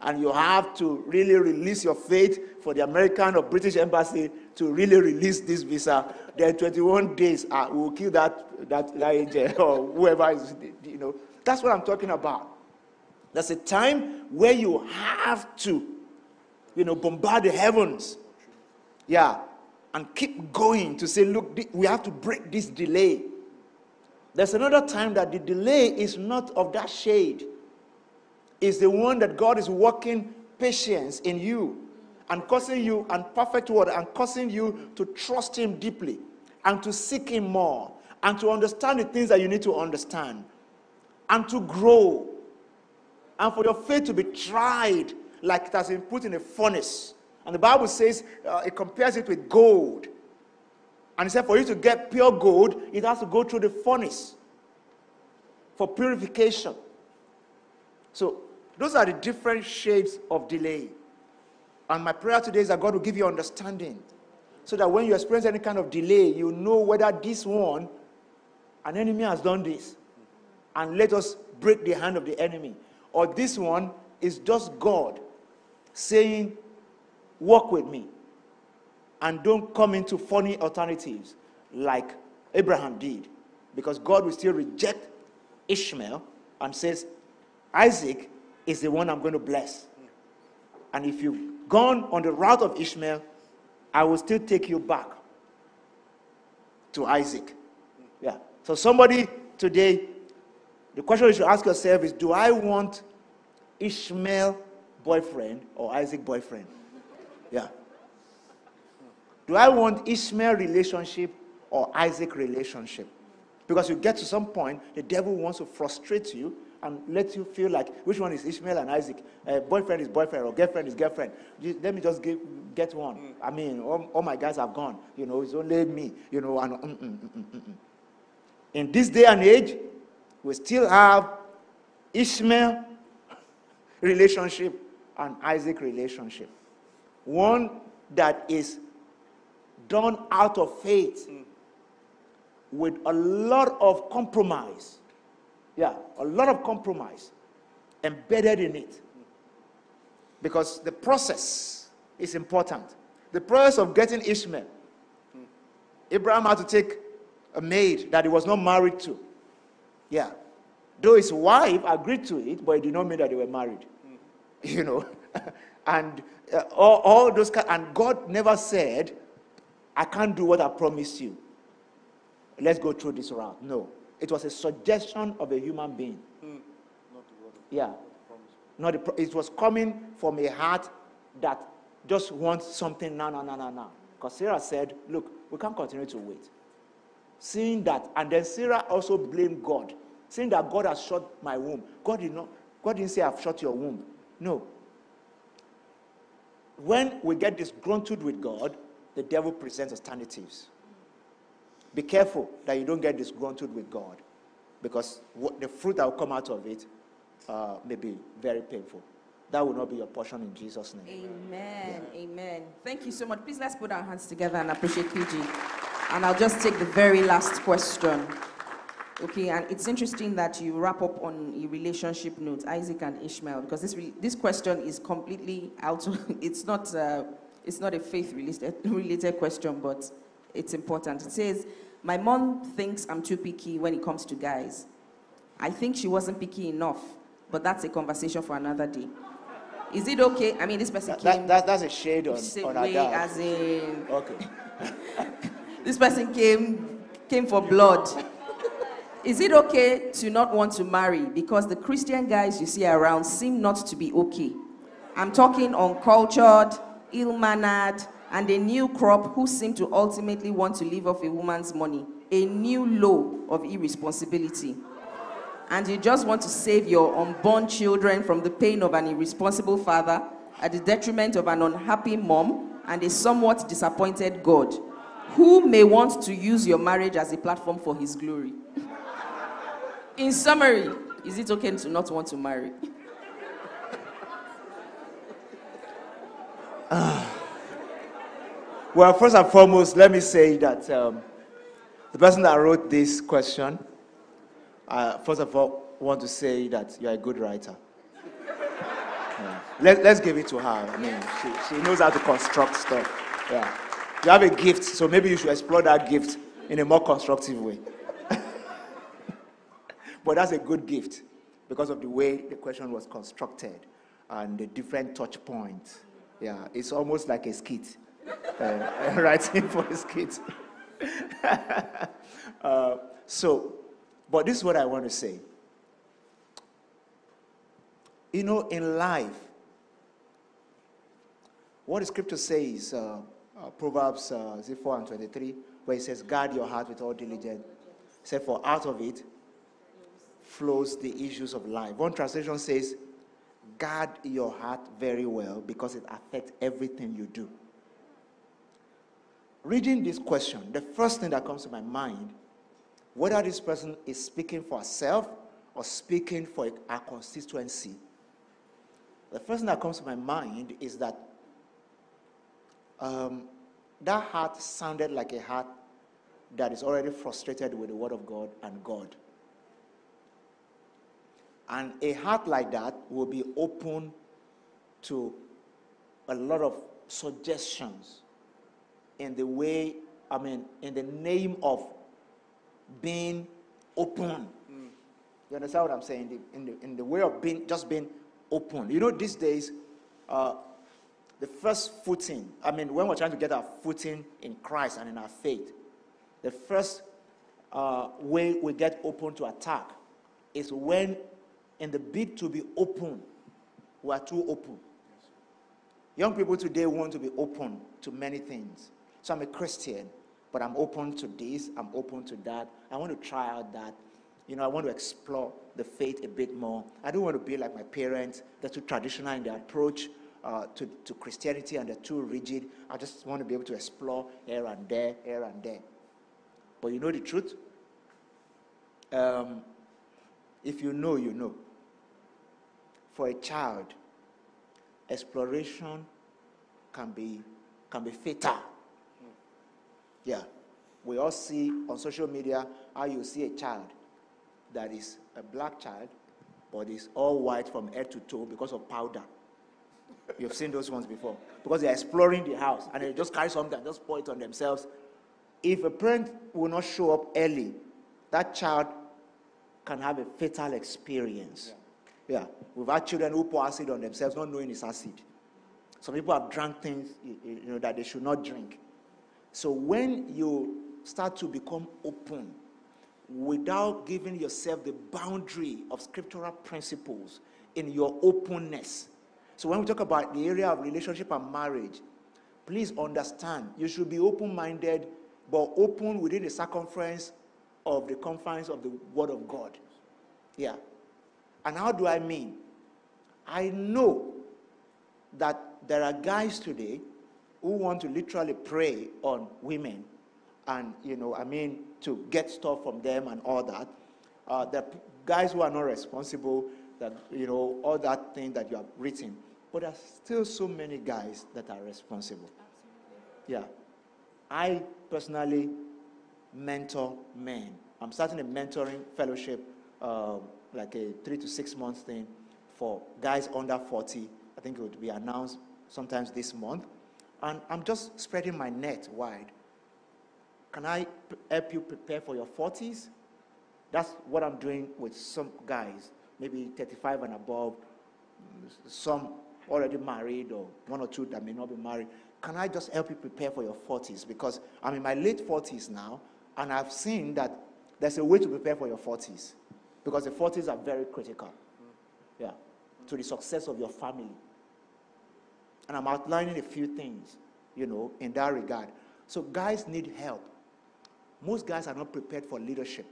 And you have to really release your faith for the American or British embassy to really release this visa. Then 21 days, uh, we will kill that, that, that agent or whoever is, you know. That's what I'm talking about. There's a time where you have to, you know, bombard the heavens yeah. And keep going to say, look, we have to break this delay. There's another time that the delay is not of that shade. It's the one that God is working patience in you and causing you and perfect word and causing you to trust him deeply and to seek him more and to understand the things that you need to understand and to grow and for your faith to be tried like it has been put in a furnace and the Bible says uh, it compares it with gold. And it said for you to get pure gold, it has to go through the furnace for purification. So those are the different shades of delay. And my prayer today is that God will give you understanding. So that when you experience any kind of delay, you know whether this one, an enemy has done this. And let us break the hand of the enemy. Or this one is just God saying, Walk with me. And don't come into funny alternatives like Abraham did. Because God will still reject Ishmael and says, Isaac is the one I'm going to bless. And if you've gone on the route of Ishmael, I will still take you back to Isaac. Yeah. So, somebody today, the question you should ask yourself is Do I want Ishmael boyfriend or Isaac boyfriend? Yeah. Do I want Ishmael relationship or Isaac relationship? Because you get to some point, the devil wants to frustrate you and let you feel like which one is Ishmael and Isaac? Uh, boyfriend is boyfriend or girlfriend is girlfriend. let me just get one. Mm. I mean, all, all, my guys have gone. You know, it's only me. You know, and mm, mm, mm, mm, mm. in this day and age, we still have Ishmael relationship and Isaac relationship one that is done out of faith mm. with a lot of compromise. Yeah, a lot of compromise embedded in it. Because the process is important. The process of getting Ishmael. Mm. Abraham had to take a maid that he was not married to. Yeah. Though his wife agreed to it, but it did not mean that they were married. Mm. You know. and uh, all, all those and God never said, I can't do what I promised you. Let's go through this route. No. It was a suggestion of a human being. Mm. yeah. Not a, it was coming from a heart that just wants something now, now, now, now, now. Because Sarah said, Look, we can't continue to wait. Seeing that, and then Sarah also blamed God, saying that God has shut my womb. God did not, God didn't say I've shut your womb. No, when we get disgruntled with God, the devil presents alternatives. Be careful that you don't get disgruntled with God because what, the fruit that will come out of it uh, may be very painful. that will not be your portion in Jesus' name. Amen. Amen. Thank you so much. Please let's put our hands together and appreciate PG. And I'll just take the very last question. Okay, and it's interesting that you wrap up on a relationship note, Isaac and Ishmael, because this this question is completely out. Of, it's not uh, it's not a faith related related question, but it's important. It says, "My mom thinks I'm too picky when it comes to guys. I think she wasn't picky enough, but that's a conversation for another day." Is it okay? I mean, this person That, came. that, that- that's a shade on, on our dad. as in Okay. this person came came for blood. Is it okay to not want to marry because the Christian guys you see around seem not to be okay? I'm talking uncultured, ill-mannered, and a new crop who seem to ultimately want to live off a woman's money, a new low of irresponsibility. And you just want to save your unborn children from the pain of an irresponsible father at the detriment of an unhappy mom and a somewhat disappointed God who may want to use your marriage as a platform for his glory. In summary, is it okay to not want to marry? Well, first and foremost, let me say that um, the person that wrote this question, uh, first of all, want to say that you're a good writer. Yeah. Let, let's give it to her. I mean, she, she knows how to construct stuff. Yeah. You have a gift, so maybe you should explore that gift in a more constructive way. but that's a good gift because of the way the question was constructed and the different touch points. Yeah, it's almost like a skit uh, writing for his kids. uh, so, but this is what I want to say. You know, in life, what the scripture says, uh, uh, Proverbs uh, 4 and 23, where it says, Guard your heart with all diligence. Said, For out of it flows the issues of life. One translation says, Guard your heart very well because it affects everything you do reading this question, the first thing that comes to my mind, whether this person is speaking for herself or speaking for a constituency, the first thing that comes to my mind is that um, that heart sounded like a heart that is already frustrated with the Word of God and God. And a heart like that will be open to a lot of suggestions in the way, I mean, in the name of being open. You understand what I'm saying? In the, in the way of being, just being open. You know, these days, uh, the first footing, I mean, when we're trying to get our footing in Christ and in our faith, the first uh, way we get open to attack is when, in the bid to be open, we are too open. Young people today want to be open to many things. So I'm a Christian, but I'm open to this, I'm open to that. I want to try out that. You know, I want to explore the faith a bit more. I don't want to be like my parents. They're too traditional in their approach uh, to, to Christianity and they're too rigid. I just want to be able to explore here and there, here and there. But you know the truth? Um, if you know, you know. For a child, exploration can be, can be fatal. Yeah. We all see on social media how you see a child that is a black child, but is all white from head to toe because of powder. You've seen those ones before. Because they're exploring the house and they just carry something and just pour it on themselves. If a parent will not show up early, that child can have a fatal experience. Yeah. yeah. We've had children who pour acid on themselves not knowing it's acid. Some people have drank things you know, that they should not drink. So when you start to become open without giving yourself the boundary of scriptural principles in your openness. So when we talk about the area of relationship and marriage, please understand you should be open-minded, but open within the circumference of the confines of the Word of God. Yeah. And how do I mean? I know that there are guys today who want to literally prey on women and, you know, I mean, to get stuff from them and all that. Uh, the guys who are not responsible, that, you know, all that thing that you have written. But there's still so many guys that are responsible. Yeah. I personally mentor men. I'm starting a mentoring fellowship, uh, like a three to six months thing for guys under 40. I think it would be announced sometimes this month. And I'm just spreading my net wide. Can I help you prepare for your 40s? That's what I'm doing with some guys, maybe 35 and above, some already married, or one or two that may not be married. Can I just help you prepare for your 40s? Because I'm in my late 40s now, and I've seen that there's a way to prepare for your 40s. Because the 40s are very critical. Yeah. To the success of your family. And I'm outlining a few things, you know, in that regard. So guys need help. Most guys are not prepared for leadership.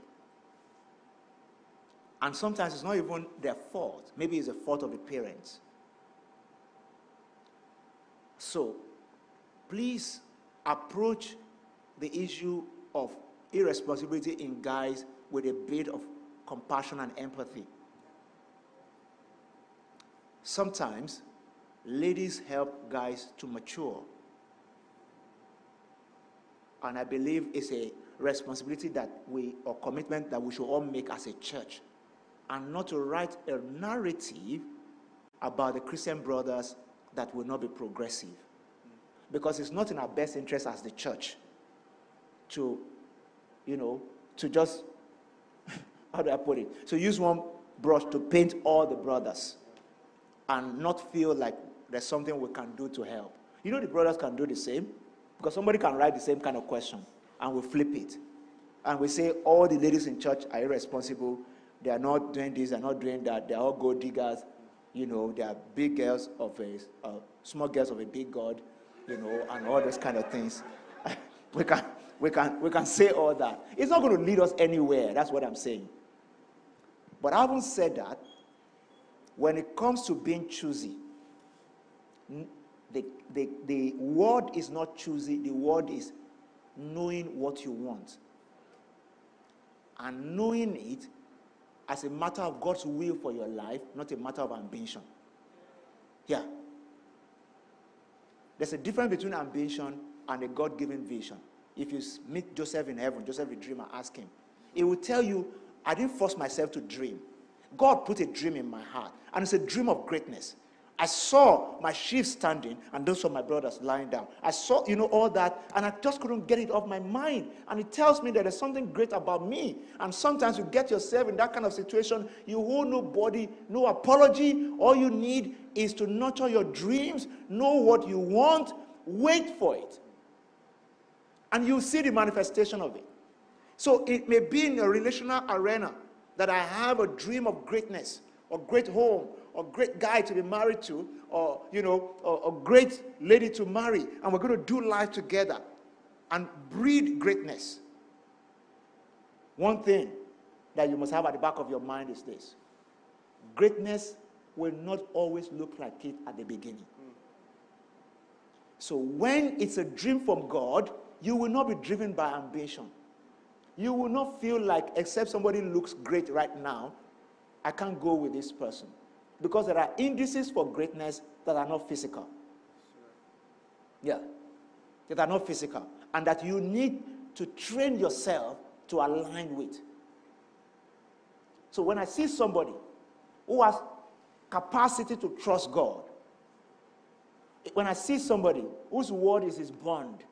And sometimes it's not even their fault. Maybe it's the fault of the parents. So, please approach the issue of irresponsibility in guys with a bit of compassion and empathy. Sometimes ladies help guys to mature. And I believe it's a responsibility that we, or commitment that we should all make as a church. And not to write a narrative about the Christian brothers that will not be progressive. Because it's not in our best interest as the church to, you know, to just, how do I put it? To use one brush to paint all the brothers and not feel like there's something we can do to help. You know, the brothers can do the same because somebody can write the same kind of question and we flip it. And we say all the ladies in church are irresponsible. They are not doing this, they're not doing that. They're all gold diggers. You know, they are big girls of a, uh, small girls of a big God, you know, and all those kind of things. we, can, we, can, we can say all that. It's not going to lead us anywhere. That's what I'm saying. But having said that, when it comes to being choosy, the, the, the word is not choosy, the word is knowing what you want. And knowing it as a matter of God's will for your life, not a matter of ambition. Yeah. There's a difference between ambition and a God given vision. If you meet Joseph in heaven, Joseph the dreamer, ask him. He will tell you, I didn't force myself to dream. God put a dream in my heart, and it's a dream of greatness. I saw my sheep standing and those of my brothers lying down. I saw, you know, all that, and I just couldn't get it off my mind. And it tells me that there's something great about me. And sometimes you get yourself in that kind of situation, you owe nobody, no apology. All you need is to nurture your dreams, know what you want, wait for it. And you'll see the manifestation of it. So it may be in a relational arena that I have a dream of greatness, or great home, or great guy to be married to, or you know, a great lady to marry, and we're going to do life together and breed greatness. One thing that you must have at the back of your mind is this greatness will not always look like it at the beginning. So, when it's a dream from God, you will not be driven by ambition. You will not feel like, except somebody looks great right now, I can't go with this person. Because there are indices for greatness that are not physical. Yeah. That are not physical. And that you need to train yourself to align with. So when I see somebody who has capacity to trust God, when I see somebody whose word is his bond,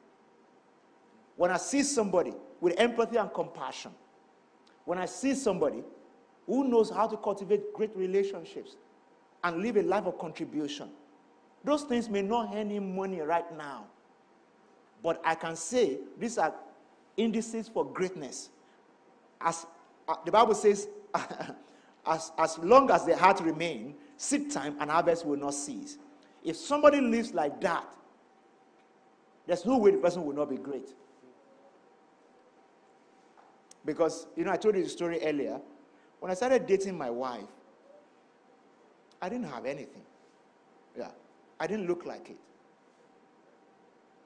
when I see somebody with empathy and compassion, when I see somebody who knows how to cultivate great relationships and live a life of contribution, those things may not earn him money right now. But I can say these are indices for greatness. As uh, the Bible says, as, as long as the heart remain, seed time and harvest will not cease. If somebody lives like that, there's no way the person will not be great. Because, you know, I told you the story earlier. When I started dating my wife, I didn't have anything. Yeah. I didn't look like it.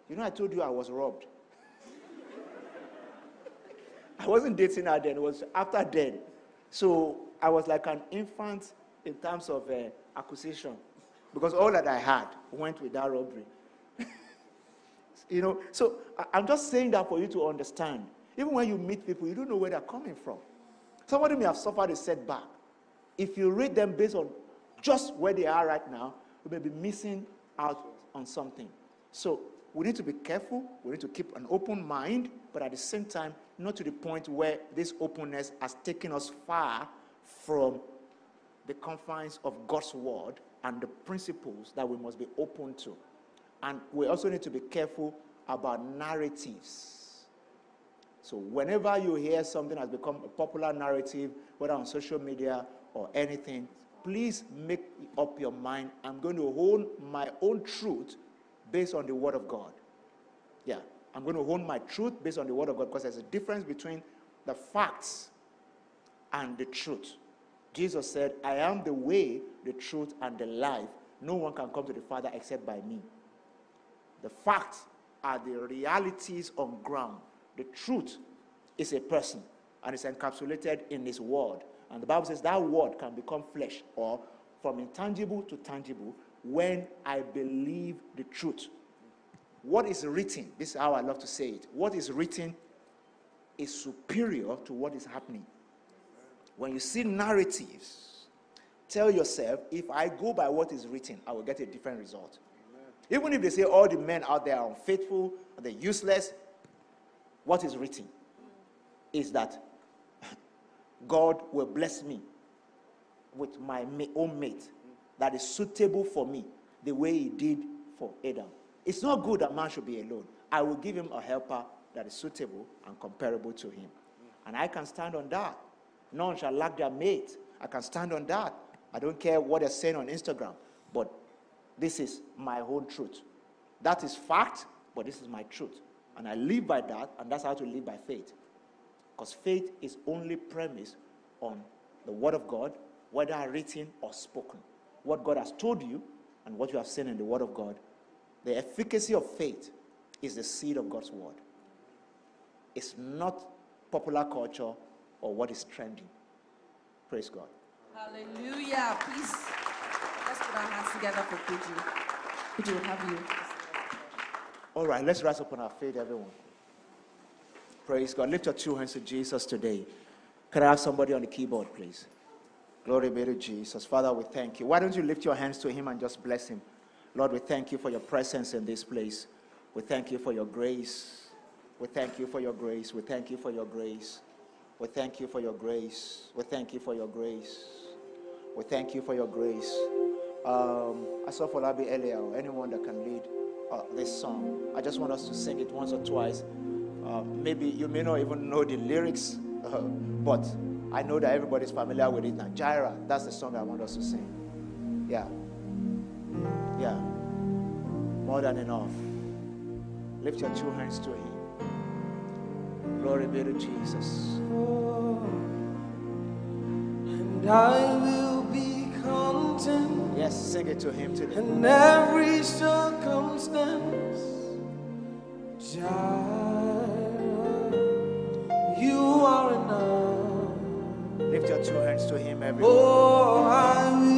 You know, I told you I was robbed. I wasn't dating her then, it was after then. So I was like an infant in terms of uh, acquisition because all that I had went with that robbery. you know, so I- I'm just saying that for you to understand. Even when you meet people, you don't know where they're coming from. Somebody may have suffered a setback. If you read them based on just where they are right now, we may be missing out on something. So we need to be careful. We need to keep an open mind, but at the same time, not to the point where this openness has taken us far from the confines of God's word and the principles that we must be open to. And we also need to be careful about narratives. So, whenever you hear something has become a popular narrative, whether on social media or anything, please make up your mind. I'm going to hold my own truth based on the Word of God. Yeah, I'm going to hold my truth based on the Word of God because there's a difference between the facts and the truth. Jesus said, I am the way, the truth, and the life. No one can come to the Father except by me. The facts are the realities on ground. The truth is a person and is encapsulated in his word. And the Bible says that word can become flesh or from intangible to tangible when I believe the truth. What is written, this is how I love to say it. What is written is superior to what is happening. When you see narratives, tell yourself, if I go by what is written, I will get a different result. Even if they say all the men out there are unfaithful, they're useless, what is written is that God will bless me with my own mate that is suitable for me, the way He did for Adam. It's not good that man should be alone. I will give him a helper that is suitable and comparable to him. And I can stand on that. None shall lack their mate. I can stand on that. I don't care what they're saying on Instagram, but this is my own truth. That is fact, but this is my truth. And I live by that, and that's how to live by faith. Because faith is only premised on the Word of God, whether written or spoken. What God has told you and what you have seen in the Word of God. The efficacy of faith is the seed of God's Word. It's not popular culture or what is trending. Praise God. Hallelujah. Please, let's put our hands together for. Kuju will have you. All right, let's rise up on our feet, everyone. Praise God. Lift your two hands to Jesus today. Can I have somebody on the keyboard, please? Glory be to Jesus. Father, we thank you. Why don't you lift your hands to Him and just bless Him? Lord, we thank you for your presence in this place. We thank you for your grace. We thank you for your grace. We thank you for your grace. We thank you for your grace. We thank you for your grace. We thank you for your grace. Um, I saw Folabi earlier, anyone that can lead uh, this song. I just want us to sing it once or twice. Uh, maybe you may not even know the lyrics, uh, but I know that everybody's familiar with it now. Jaira, that's the song I want us to sing. Yeah. Yeah. More than enough. Lift your two hands to Him. Glory be to Jesus. And I will be content Yes, sing it to Him today. in every circumstance. You are enough. Lift your two hands to Him, everyone. Oh,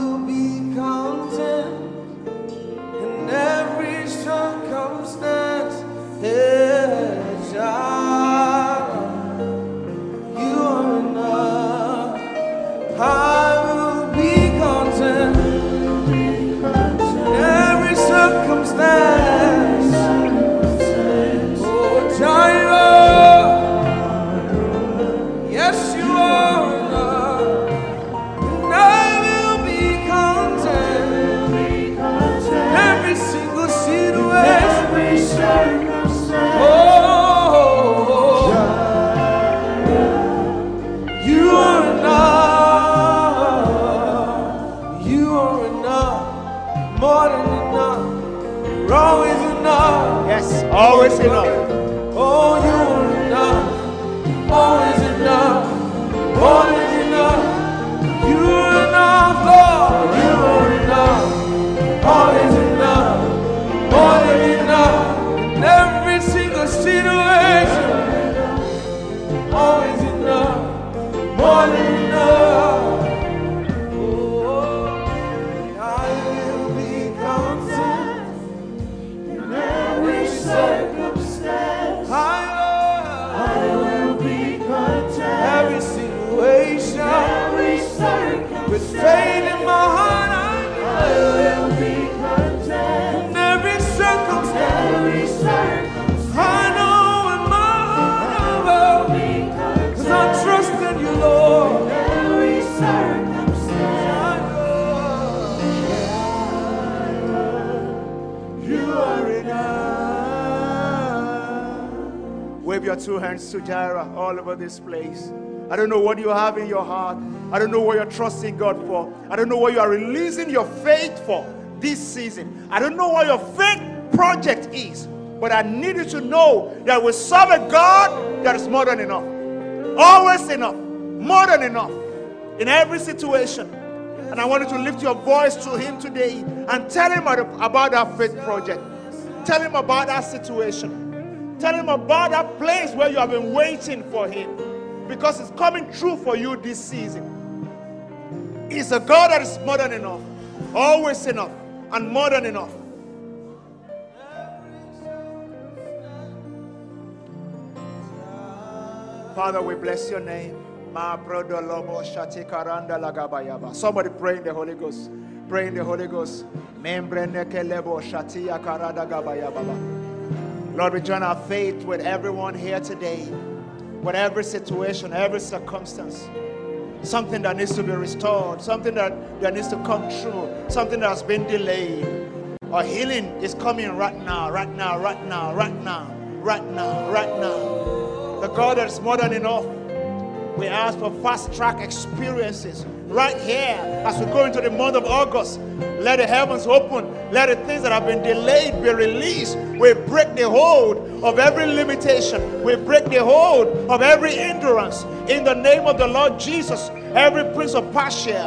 I don't know what you're trusting God for. I don't know what you are releasing your faith for this season. I don't know what your faith project is. But I need you to know that we serve a God that is more than enough. Always enough. More than enough. In every situation. And I want you to lift your voice to Him today and tell Him about that faith project. Tell Him about that situation. Tell Him about that place where you have been waiting for Him. Because it's coming true for you this season. He's a God that is more than enough. Always enough. And more than enough. Father, we bless your name. Somebody pray in the Holy Ghost. Pray in the Holy Ghost. Lord, we join our faith with everyone here today, whatever situation, every circumstance. Something that needs to be restored, something that, that needs to come true, something that has been delayed. Our healing is coming right now, right now, right now, right now, right now, right now. The God that is more than enough we ask for fast track experiences right here as we go into the month of August. Let the heavens open. Let the things that have been delayed be released. We break the hold of every limitation. We break the hold of every endurance. in the name of the Lord Jesus. Every prince of Persia,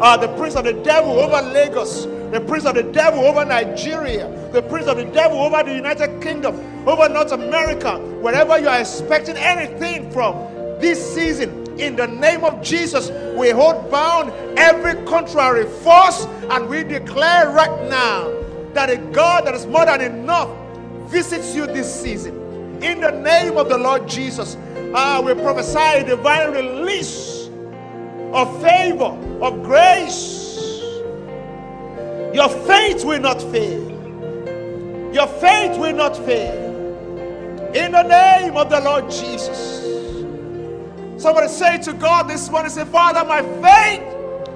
uh, the prince of the devil over Lagos, the prince of the devil over Nigeria, the prince of the devil over the United Kingdom, over North America, wherever you are expecting anything from this season. In the name of Jesus, we hold bound every contrary force and we declare right now that a God that is more than enough visits you this season. In the name of the Lord Jesus, uh, we prophesy a divine release of favor, of grace. Your faith will not fail. Your faith will not fail. In the name of the Lord Jesus. Somebody say to God this morning, say, Father, my faith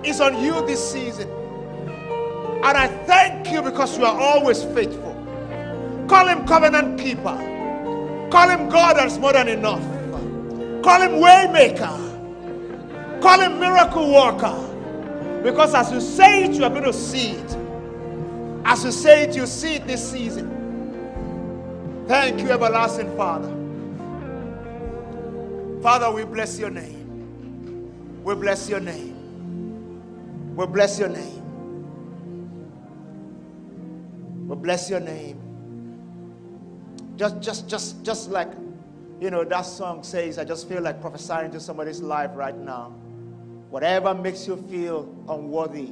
is on you this season. And I thank you because you are always faithful. Call him covenant keeper. Call him God that's more than enough. Call him waymaker. Call him miracle worker. Because as you say it, you are going to see it. As you say it, you see it this season. Thank you, everlasting Father. Father, we bless your name. We bless your name. We bless your name. We bless your name. Just, just, just, just like, you know, that song says, I just feel like prophesying to somebody's life right now. Whatever makes you feel unworthy,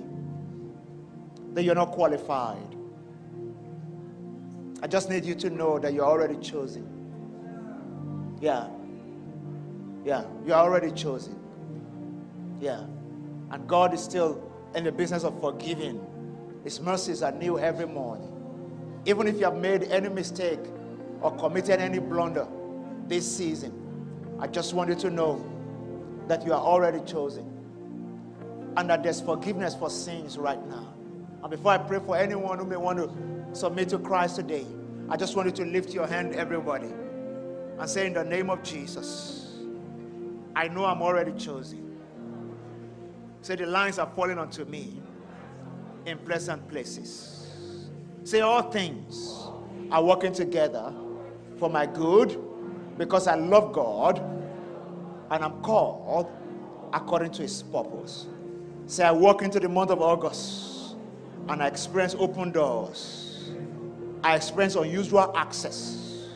that you're not qualified. I just need you to know that you're already chosen. Yeah. Yeah, you're already chosen. Yeah. And God is still in the business of forgiving. His mercies are new every morning. Even if you have made any mistake or committed any blunder this season, I just want you to know that you are already chosen and that there's forgiveness for sins right now. And before I pray for anyone who may want to submit to Christ today, I just want you to lift your hand, everybody, and say, In the name of Jesus. I know I'm already chosen. Say, the lines are falling onto me in pleasant places. Say, all things are working together for my good because I love God and I'm called according to his purpose. Say, I walk into the month of August and I experience open doors. I experience unusual access.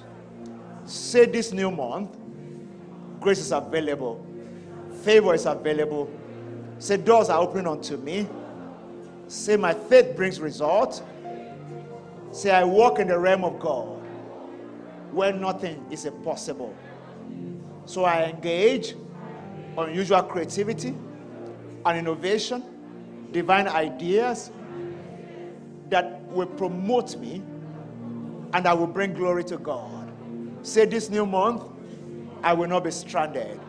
Say this new month, Grace is available. Favor is available. Say, doors are opening unto me. Say, my faith brings result. Say, I walk in the realm of God where nothing is impossible. So I engage unusual creativity and innovation, divine ideas that will promote me and that will bring glory to God. Say this new month, I will not be stranded.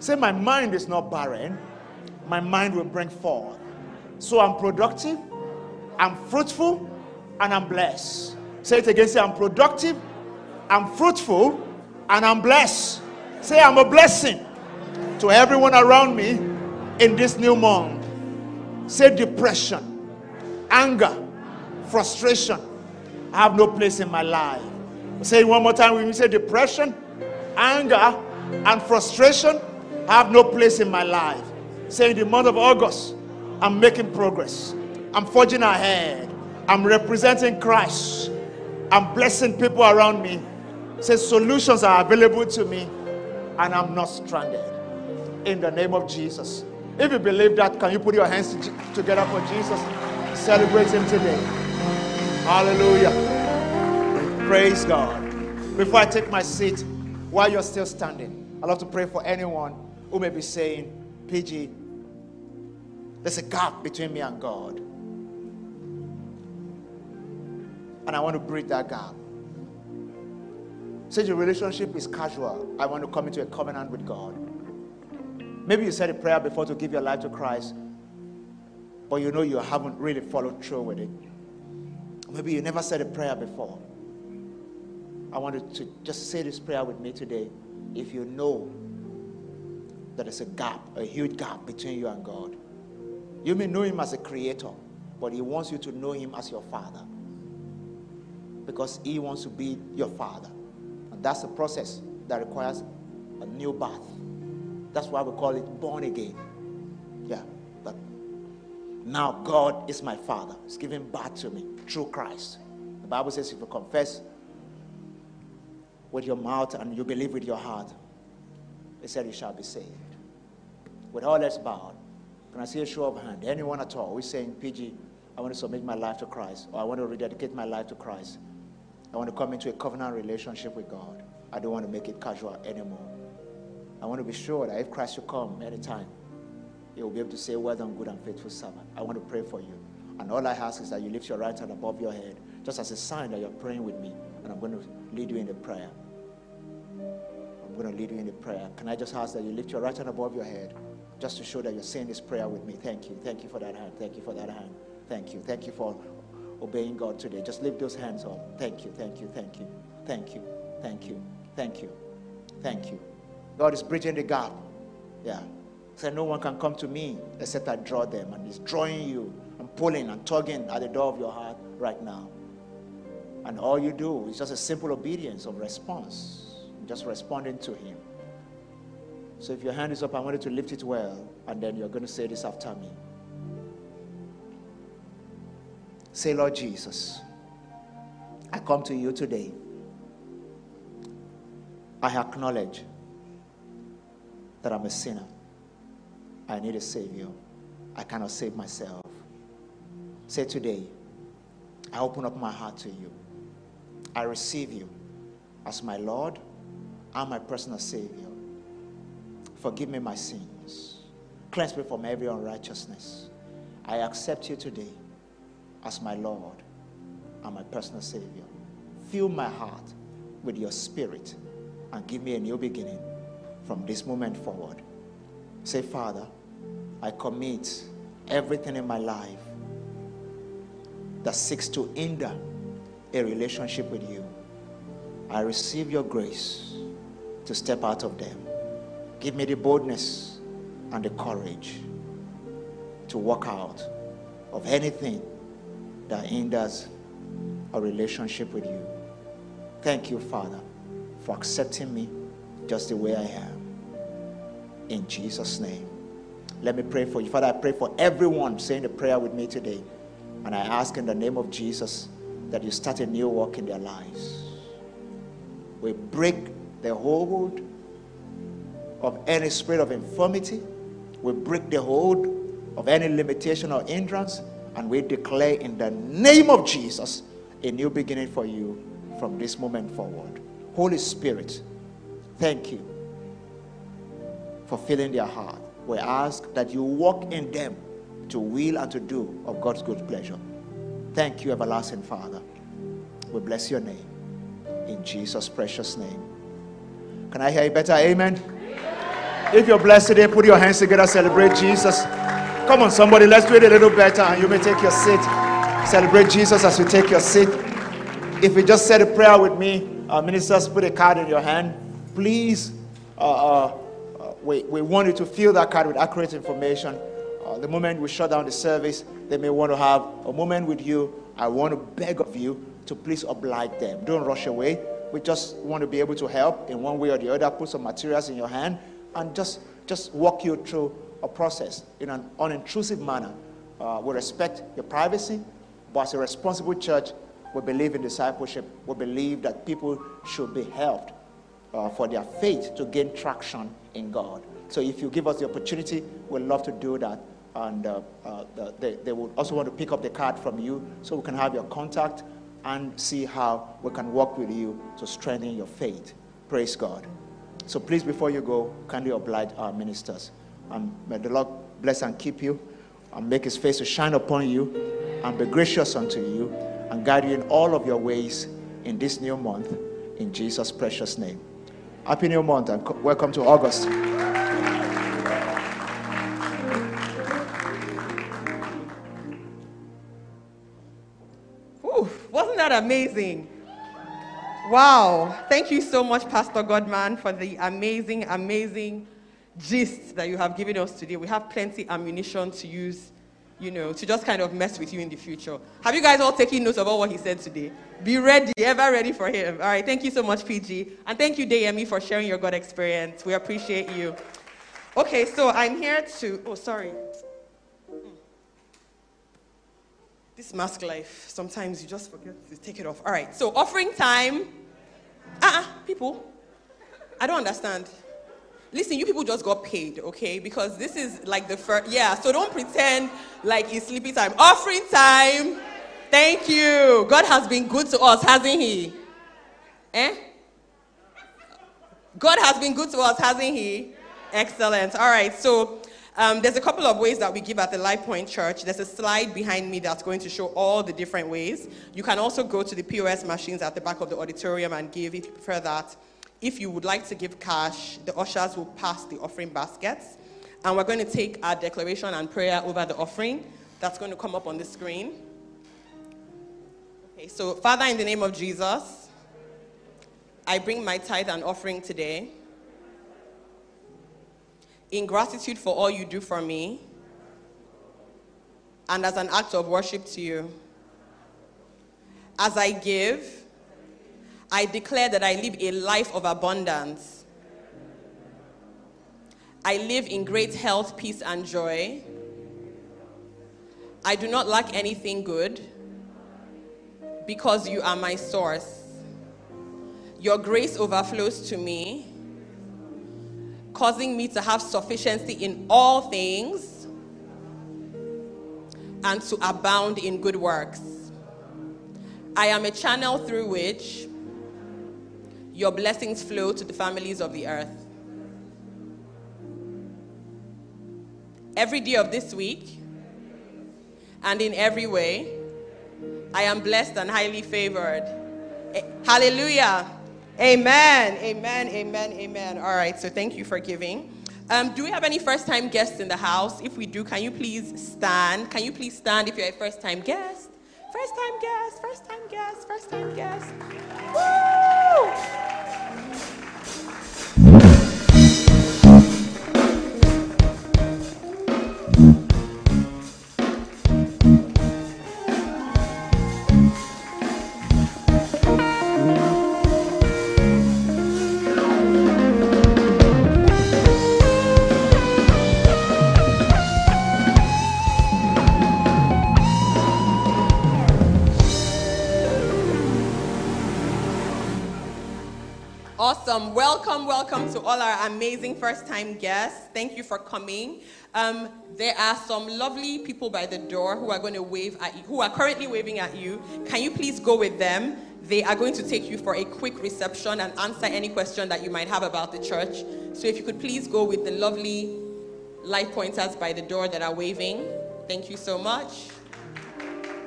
Say, my mind is not barren, my mind will bring forth. So I'm productive, I'm fruitful, and I'm blessed. Say it again say, I'm productive, I'm fruitful, and I'm blessed. Say, I'm a blessing to everyone around me in this new month. Say, depression, anger, frustration I have no place in my life. Say one more time with me. Say, depression, anger, and frustration have no place in my life. Say, in the month of August, I'm making progress. I'm forging ahead. I'm representing Christ. I'm blessing people around me. Say, solutions are available to me, and I'm not stranded. In the name of Jesus. If you believe that, can you put your hands together for Jesus? Celebrate Him today. Hallelujah. Praise God. Before I take my seat, while you're still standing, I'd love to pray for anyone who may be saying, PG, there's a gap between me and God. And I want to bridge that gap. Say your relationship is casual. I want to come into a covenant with God. Maybe you said a prayer before to give your life to Christ, but you know you haven't really followed through with it. Maybe you never said a prayer before. I wanted to just say this prayer with me today. If you know that there's a gap, a huge gap between you and God, you may know Him as a creator, but He wants you to know Him as your Father because He wants to be your Father. And that's a process that requires a new birth. That's why we call it born again. Yeah, but now God is my Father. He's giving birth to me through Christ. The Bible says if you confess with your mouth and you believe with your heart, it said you shall be saved. With all that's bowed, can I see a show of hand? Anyone at all is saying, PG, I want to submit my life to Christ, or I want to rededicate my life to Christ. I want to come into a covenant relationship with God. I don't want to make it casual anymore. I want to be sure that if Christ should come anytime, He will be able to say, Well done, good and faithful servant. I want to pray for you. And all I ask is that you lift your right hand above your head, just as a sign that you're praying with me. And I'm going to lead you in the prayer. I'm going to lead you in the prayer. Can I just ask that you lift your right hand above your head, just to show that you're saying this prayer with me? Thank you. Thank you for that hand. Thank you for that hand. Thank you. Thank you for obeying God today. Just lift those hands up. Thank you. Thank you. Thank you. Thank you. Thank you. Thank you. Thank you. God is bridging the gap. Yeah. So no one can come to me except I draw them. And He's drawing you and pulling and tugging at the door of your heart right now. And all you do is just a simple obedience of response, just responding to Him. So if your hand is up, I want you to lift it well, and then you're going to say this after me. Say, Lord Jesus, I come to you today. I acknowledge that I'm a sinner. I need a Savior. I cannot save myself. Say today, I open up my heart to you. I receive you as my Lord and my personal Savior. Forgive me my sins. Cleanse me from every unrighteousness. I accept you today as my Lord and my personal Savior. Fill my heart with your spirit and give me a new beginning from this moment forward. Say, Father, I commit everything in my life that seeks to hinder a relationship with you. I receive your grace to step out of them. Give me the boldness and the courage to walk out of anything that hinders a relationship with you. Thank you, Father, for accepting me just the way I am. In Jesus' name. Let me pray for you. Father, I pray for everyone saying the prayer with me today. And I ask in the name of Jesus that you start a new work in their lives. We break the hold of any spirit of infirmity. We break the hold of any limitation or hindrance. And we declare in the name of Jesus a new beginning for you from this moment forward. Holy Spirit, thank you for filling their heart. We ask that you walk in them to will and to do of God's good pleasure. Thank you, everlasting Father. We bless your name. In Jesus' precious name. Can I hear you better? Amen. If you're blessed today, put your hands together, celebrate Jesus. Come on, somebody, let's do it a little better, and you may take your seat. Celebrate Jesus as you take your seat. If you just said a prayer with me, our ministers put a card in your hand. please, uh, uh, uh, we, we want you to fill that card with accurate information. Uh, the moment we shut down the service, they may want to have a moment with you. I want to beg of you to please oblige them. Don't rush away. We just want to be able to help in one way or the other, put some materials in your hand, and just, just walk you through a process in an unintrusive manner. Uh, we respect your privacy, but as a responsible church, we believe in discipleship. We believe that people should be helped uh, for their faith to gain traction in God. So if you give us the opportunity, we'd love to do that. And uh, uh, the, they, they would also want to pick up the card from you so we can have your contact and see how we can work with you to strengthen your faith. Praise God. So please, before you go, kindly oblige our ministers. And may the Lord bless and keep you and make his face to shine upon you and be gracious unto you and guide you in all of your ways in this new month in Jesus' precious name. Happy New Month and welcome to August. Wasn't that amazing? Wow. Thank you so much, Pastor Godman, for the amazing, amazing gist that you have given us today. We have plenty ammunition to use, you know, to just kind of mess with you in the future. Have you guys all taken notes about what he said today? Be ready, ever ready for him. All right, thank you so much, PG. And thank you, Demi, for sharing your God experience. We appreciate you. Okay, so I'm here to, oh, sorry. This mask life, sometimes you just forget to take it off. All right, so offering time. Ah, uh-uh, people, I don't understand. Listen, you people just got paid, okay? Because this is like the first, yeah, so don't pretend like it's sleepy time. Offering time. Thank you. God has been good to us, hasn't He? Eh? God has been good to us, hasn't He? Excellent. All right, so um, there's a couple of ways that we give at the Life Point Church. There's a slide behind me that's going to show all the different ways. You can also go to the POS machines at the back of the auditorium and give if you prefer that. If you would like to give cash, the ushers will pass the offering baskets. And we're going to take our declaration and prayer over the offering. That's going to come up on the screen. Okay, so Father, in the name of Jesus, I bring my tithe and offering today in gratitude for all you do for me and as an act of worship to you. As I give, I declare that I live a life of abundance. I live in great health, peace, and joy. I do not lack anything good because you are my source. Your grace overflows to me, causing me to have sufficiency in all things and to abound in good works. I am a channel through which your blessings flow to the families of the earth. Every day of this week, and in every way, I am blessed and highly favored. Eh, hallelujah. Amen. Amen. Amen. Amen. All right. So thank you for giving. Um, do we have any first time guests in the house? If we do, can you please stand? Can you please stand if you're a first time guest? First time guest, first time guest, first time guest. Welcome, welcome to all our amazing first time guests. Thank you for coming. Um, there are some lovely people by the door who are going to wave at you, who are currently waving at you. Can you please go with them? They are going to take you for a quick reception and answer any question that you might have about the church. So if you could please go with the lovely Life Pointers by the door that are waving. Thank you so much.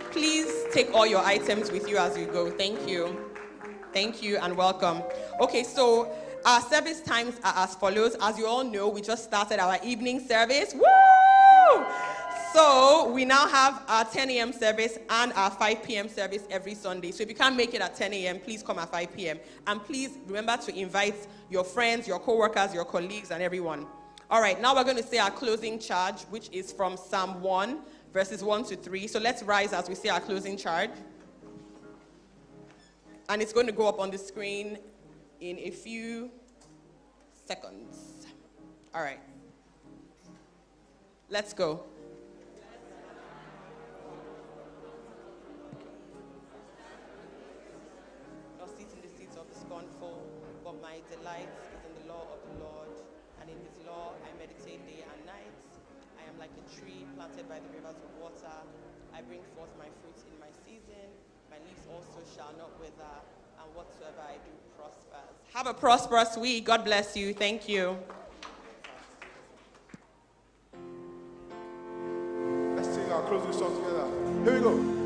Please take all your items with you as you go. Thank you. Thank you and welcome. Okay, so our service times are as follows. As you all know, we just started our evening service. Woo! So we now have our 10 a.m. service and our 5 p.m. service every Sunday. So if you can't make it at 10 a.m., please come at 5 p.m. And please remember to invite your friends, your co-workers, your colleagues, and everyone. All right, now we're going to say our closing charge, which is from Psalm 1, verses 1 to 3. So let's rise as we say our closing charge. And it's going to go up on the screen in a few seconds. All right. Let's go. Nor sit in the seats of the scornful, but my delight is in the law of the Lord, and in his law I meditate day and night. I am like a tree planted by the rivers of water. I bring forth my fruits in my season. My leaves also shall not wither, and whatsoever I do prospers. Have a prosperous week. God bless you. Thank you. Let's sing our closing song together. Here we go.